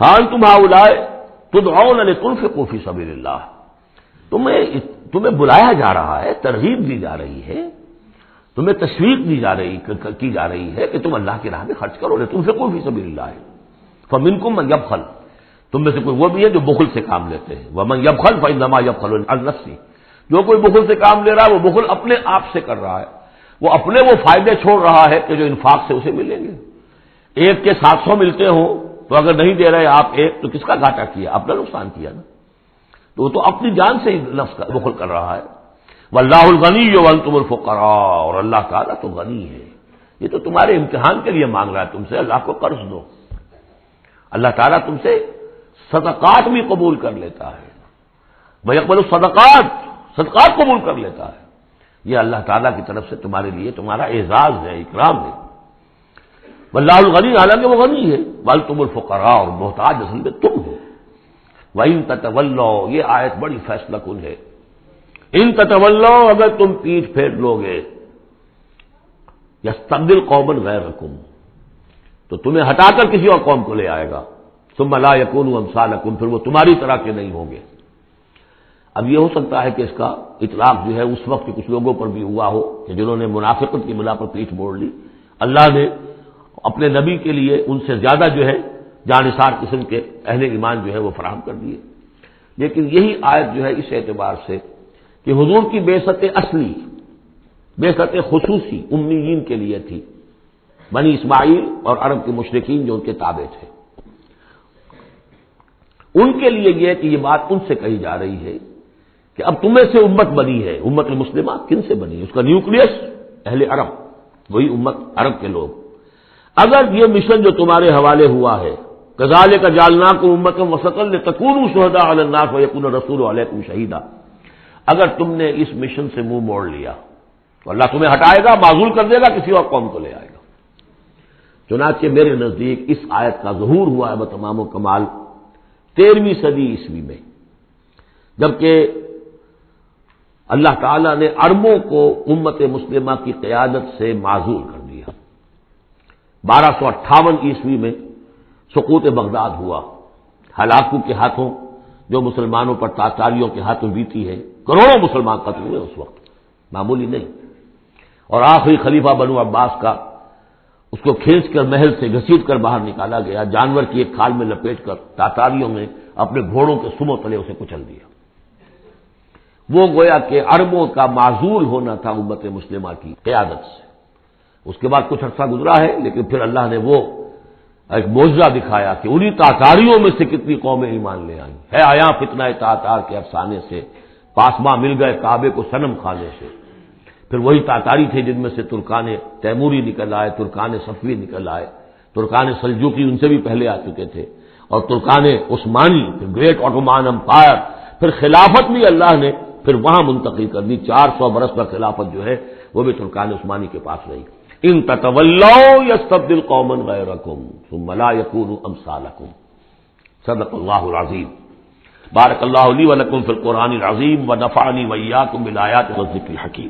حال تم لائے تلف کوفی سبیر اللہ تمہیں تمہیں بلایا جا رہا ہے، ترغیب دی جا رہی ہے، تمہیں تشویق دی جا رہی کی جا رہی ہے کہ تم اللہ کی راہ میں خرچ کرو لے تم سے کوئی بھی اللہ ہے فمن کو من یب خل تم میں سے کوئی وہ بھی ہے جو بخل سے کام لیتے ہیں۔ وہ من یب خل فما یب خل الرسی جو کوئی بخل سے کام لے رہا ہے، وہ بخل اپنے آپ سے کر رہا ہے۔ وہ اپنے وہ فائدے چھوڑ رہا ہے کہ جو انفاق سے اسے ملیں گے۔ ایک کے سات سو ملتے ہوں تو اگر نہیں دے رہے آپ ایک، تو کس کا گھاٹا کیا؟ اپنا نقصان کیا نا۔ تو وہ تو اپنی جان سے ہی نفس بخل کر رہا ہے۔ اللہ الغنی جو ول تم الفقرا اور اللہ تعالیٰ تو غنی ہے۔ یہ تو تمہارے امتحان کے لیے مانگ رہا ہے۔ تم سے اللہ کو قرض دو۔ اللہ تعالیٰ تم سے صدقات بھی قبول کر لیتا ہے۔ بھائی اکبر صدقات صدقات قبول کر لیتا ہے۔ یہ اللہ تعالیٰ کی طرف سے تمہارے لیے تمہارا اعزاز ہے، اکرام ہے۔ اللہ الغنی، حالانکہ وہ غنی ہے۔ بل تم الفقرا اور محتاج اصل میں تم ہو۔ وہ یہ آیت بڑی فیصلہ کن ہے۔ ان تطولو اگر تم پیٹ پھیر لو گے یا تبدیل قومن غیر رقم تو تمہیں ہٹا کر کسی اور قوم کو لے آئے گا۔ تم ملا یقون امسال پھر وہ تمہاری طرح کے نہیں ہوں گے۔ اب یہ ہو سکتا ہے کہ اس کا اطلاق جو ہے، اس وقت کچھ لوگوں پر بھی ہوا ہو کہ جنہوں نے منافقت کی بنا پر پیٹ موڑ لی۔ اللہ نے اپنے نبی کے لیے ان سے زیادہ جو ہے جانصار قسم کے اہل ایمان جو ہے وہ فراہم کر دیے۔ لیکن یہی آیت جو ہے اس اعتبار سے کہ حضور کی بے ست اصلی بے ست خصوصی امیین کے لیے تھی۔ بنی اسماعیل اور عرب کے مشرقین جو ان کے تابع تھے۔ ان کے لیے یہ کہ یہ بات ان سے کہی جا رہی ہے کہ اب تمہیں سے امت بنی ہے، امت المسلمہ کن سے بنی اس کا نیوکلس اہل عرب، وہی امت عرب کے لوگ۔ اگر یہ مشن جو تمہارے حوالے ہوا ہے کزال کا جالنا کو امت وسطل تکون شہدا الناس و یقون رسول علیہ شہیدہ اگر تم نے اس مشن سے منہ موڑ لیا، تو اللہ تمہیں ہٹائے گا، معذول کر دے گا، کسی اور قوم کو لے آئے گا۔ چنانچہ میرے نزدیک اس آیت کا ظہور ہوا ہے، بتمام و کمال، تیرہویں صدی عیسوی میں۔ جبکہ اللہ تعالی نے اربوں کو امت مسلمہ کی قیادت سے معذور کر بارہ سو اٹھاون عیسوی میں سقوط بغداد ہوا۔ ہلاکو کے ہاتھوں جو مسلمانوں پر تاچاریوں کے ہاتھوں بیتی ہے کروڑوں مسلمان قتل ہوئے اس وقت۔ معمولی نہیں۔ اور آخری خلیفہ بنو عباس کا اس کو کھینچ کر محل سے گھسیٹ کر باہر نکالا گیا۔ جانور کی ایک کھال میں لپیٹ کر تاتاریوں نے اپنے گھوڑوں کے سمو تلے اسے کچل دیا۔ وہ گویا کہ اربوں کا معذول ہونا تھا امت مسلمہ کی قیادت سے۔ اس کے بعد کچھ عرصہ گزرا ہے، لیکن پھر اللہ نے وہ ایک موضوع دکھایا کہ انہیں تاتاریوں میں سے کتنی قومیں ایمان لے آئیں۔ ہے آیا فتنہ تاتار کے افسانے سے پاسما مل گئے کعبے کو سنم کھانے سے۔ پھر وہی تاتاری تھے جن میں سے ترکان تیموری نکل آئے، ترکان صفوی نکل آئے۔ ترکان سلجوکی ان سے بھی پہلے آ چکے تھے۔ اور ترکان عثمانی، پھر گریٹ آٹومان امپائر۔ پھر خلافت بھی اللہ نے پھر وہاں منتقل کر دی۔ چار سو برس پر خلافت جو ہے، وہ بھی ترکان عثمانی کے پاس رہی۔ ان تطول یا تبدیل قومن غیر رقم ملا یقون ام صدق اللہ العظیم. بارک اللہ علی ولکم فی القرآن العظیم و نفعنی ویاکم بالآیات و ذکر حکیم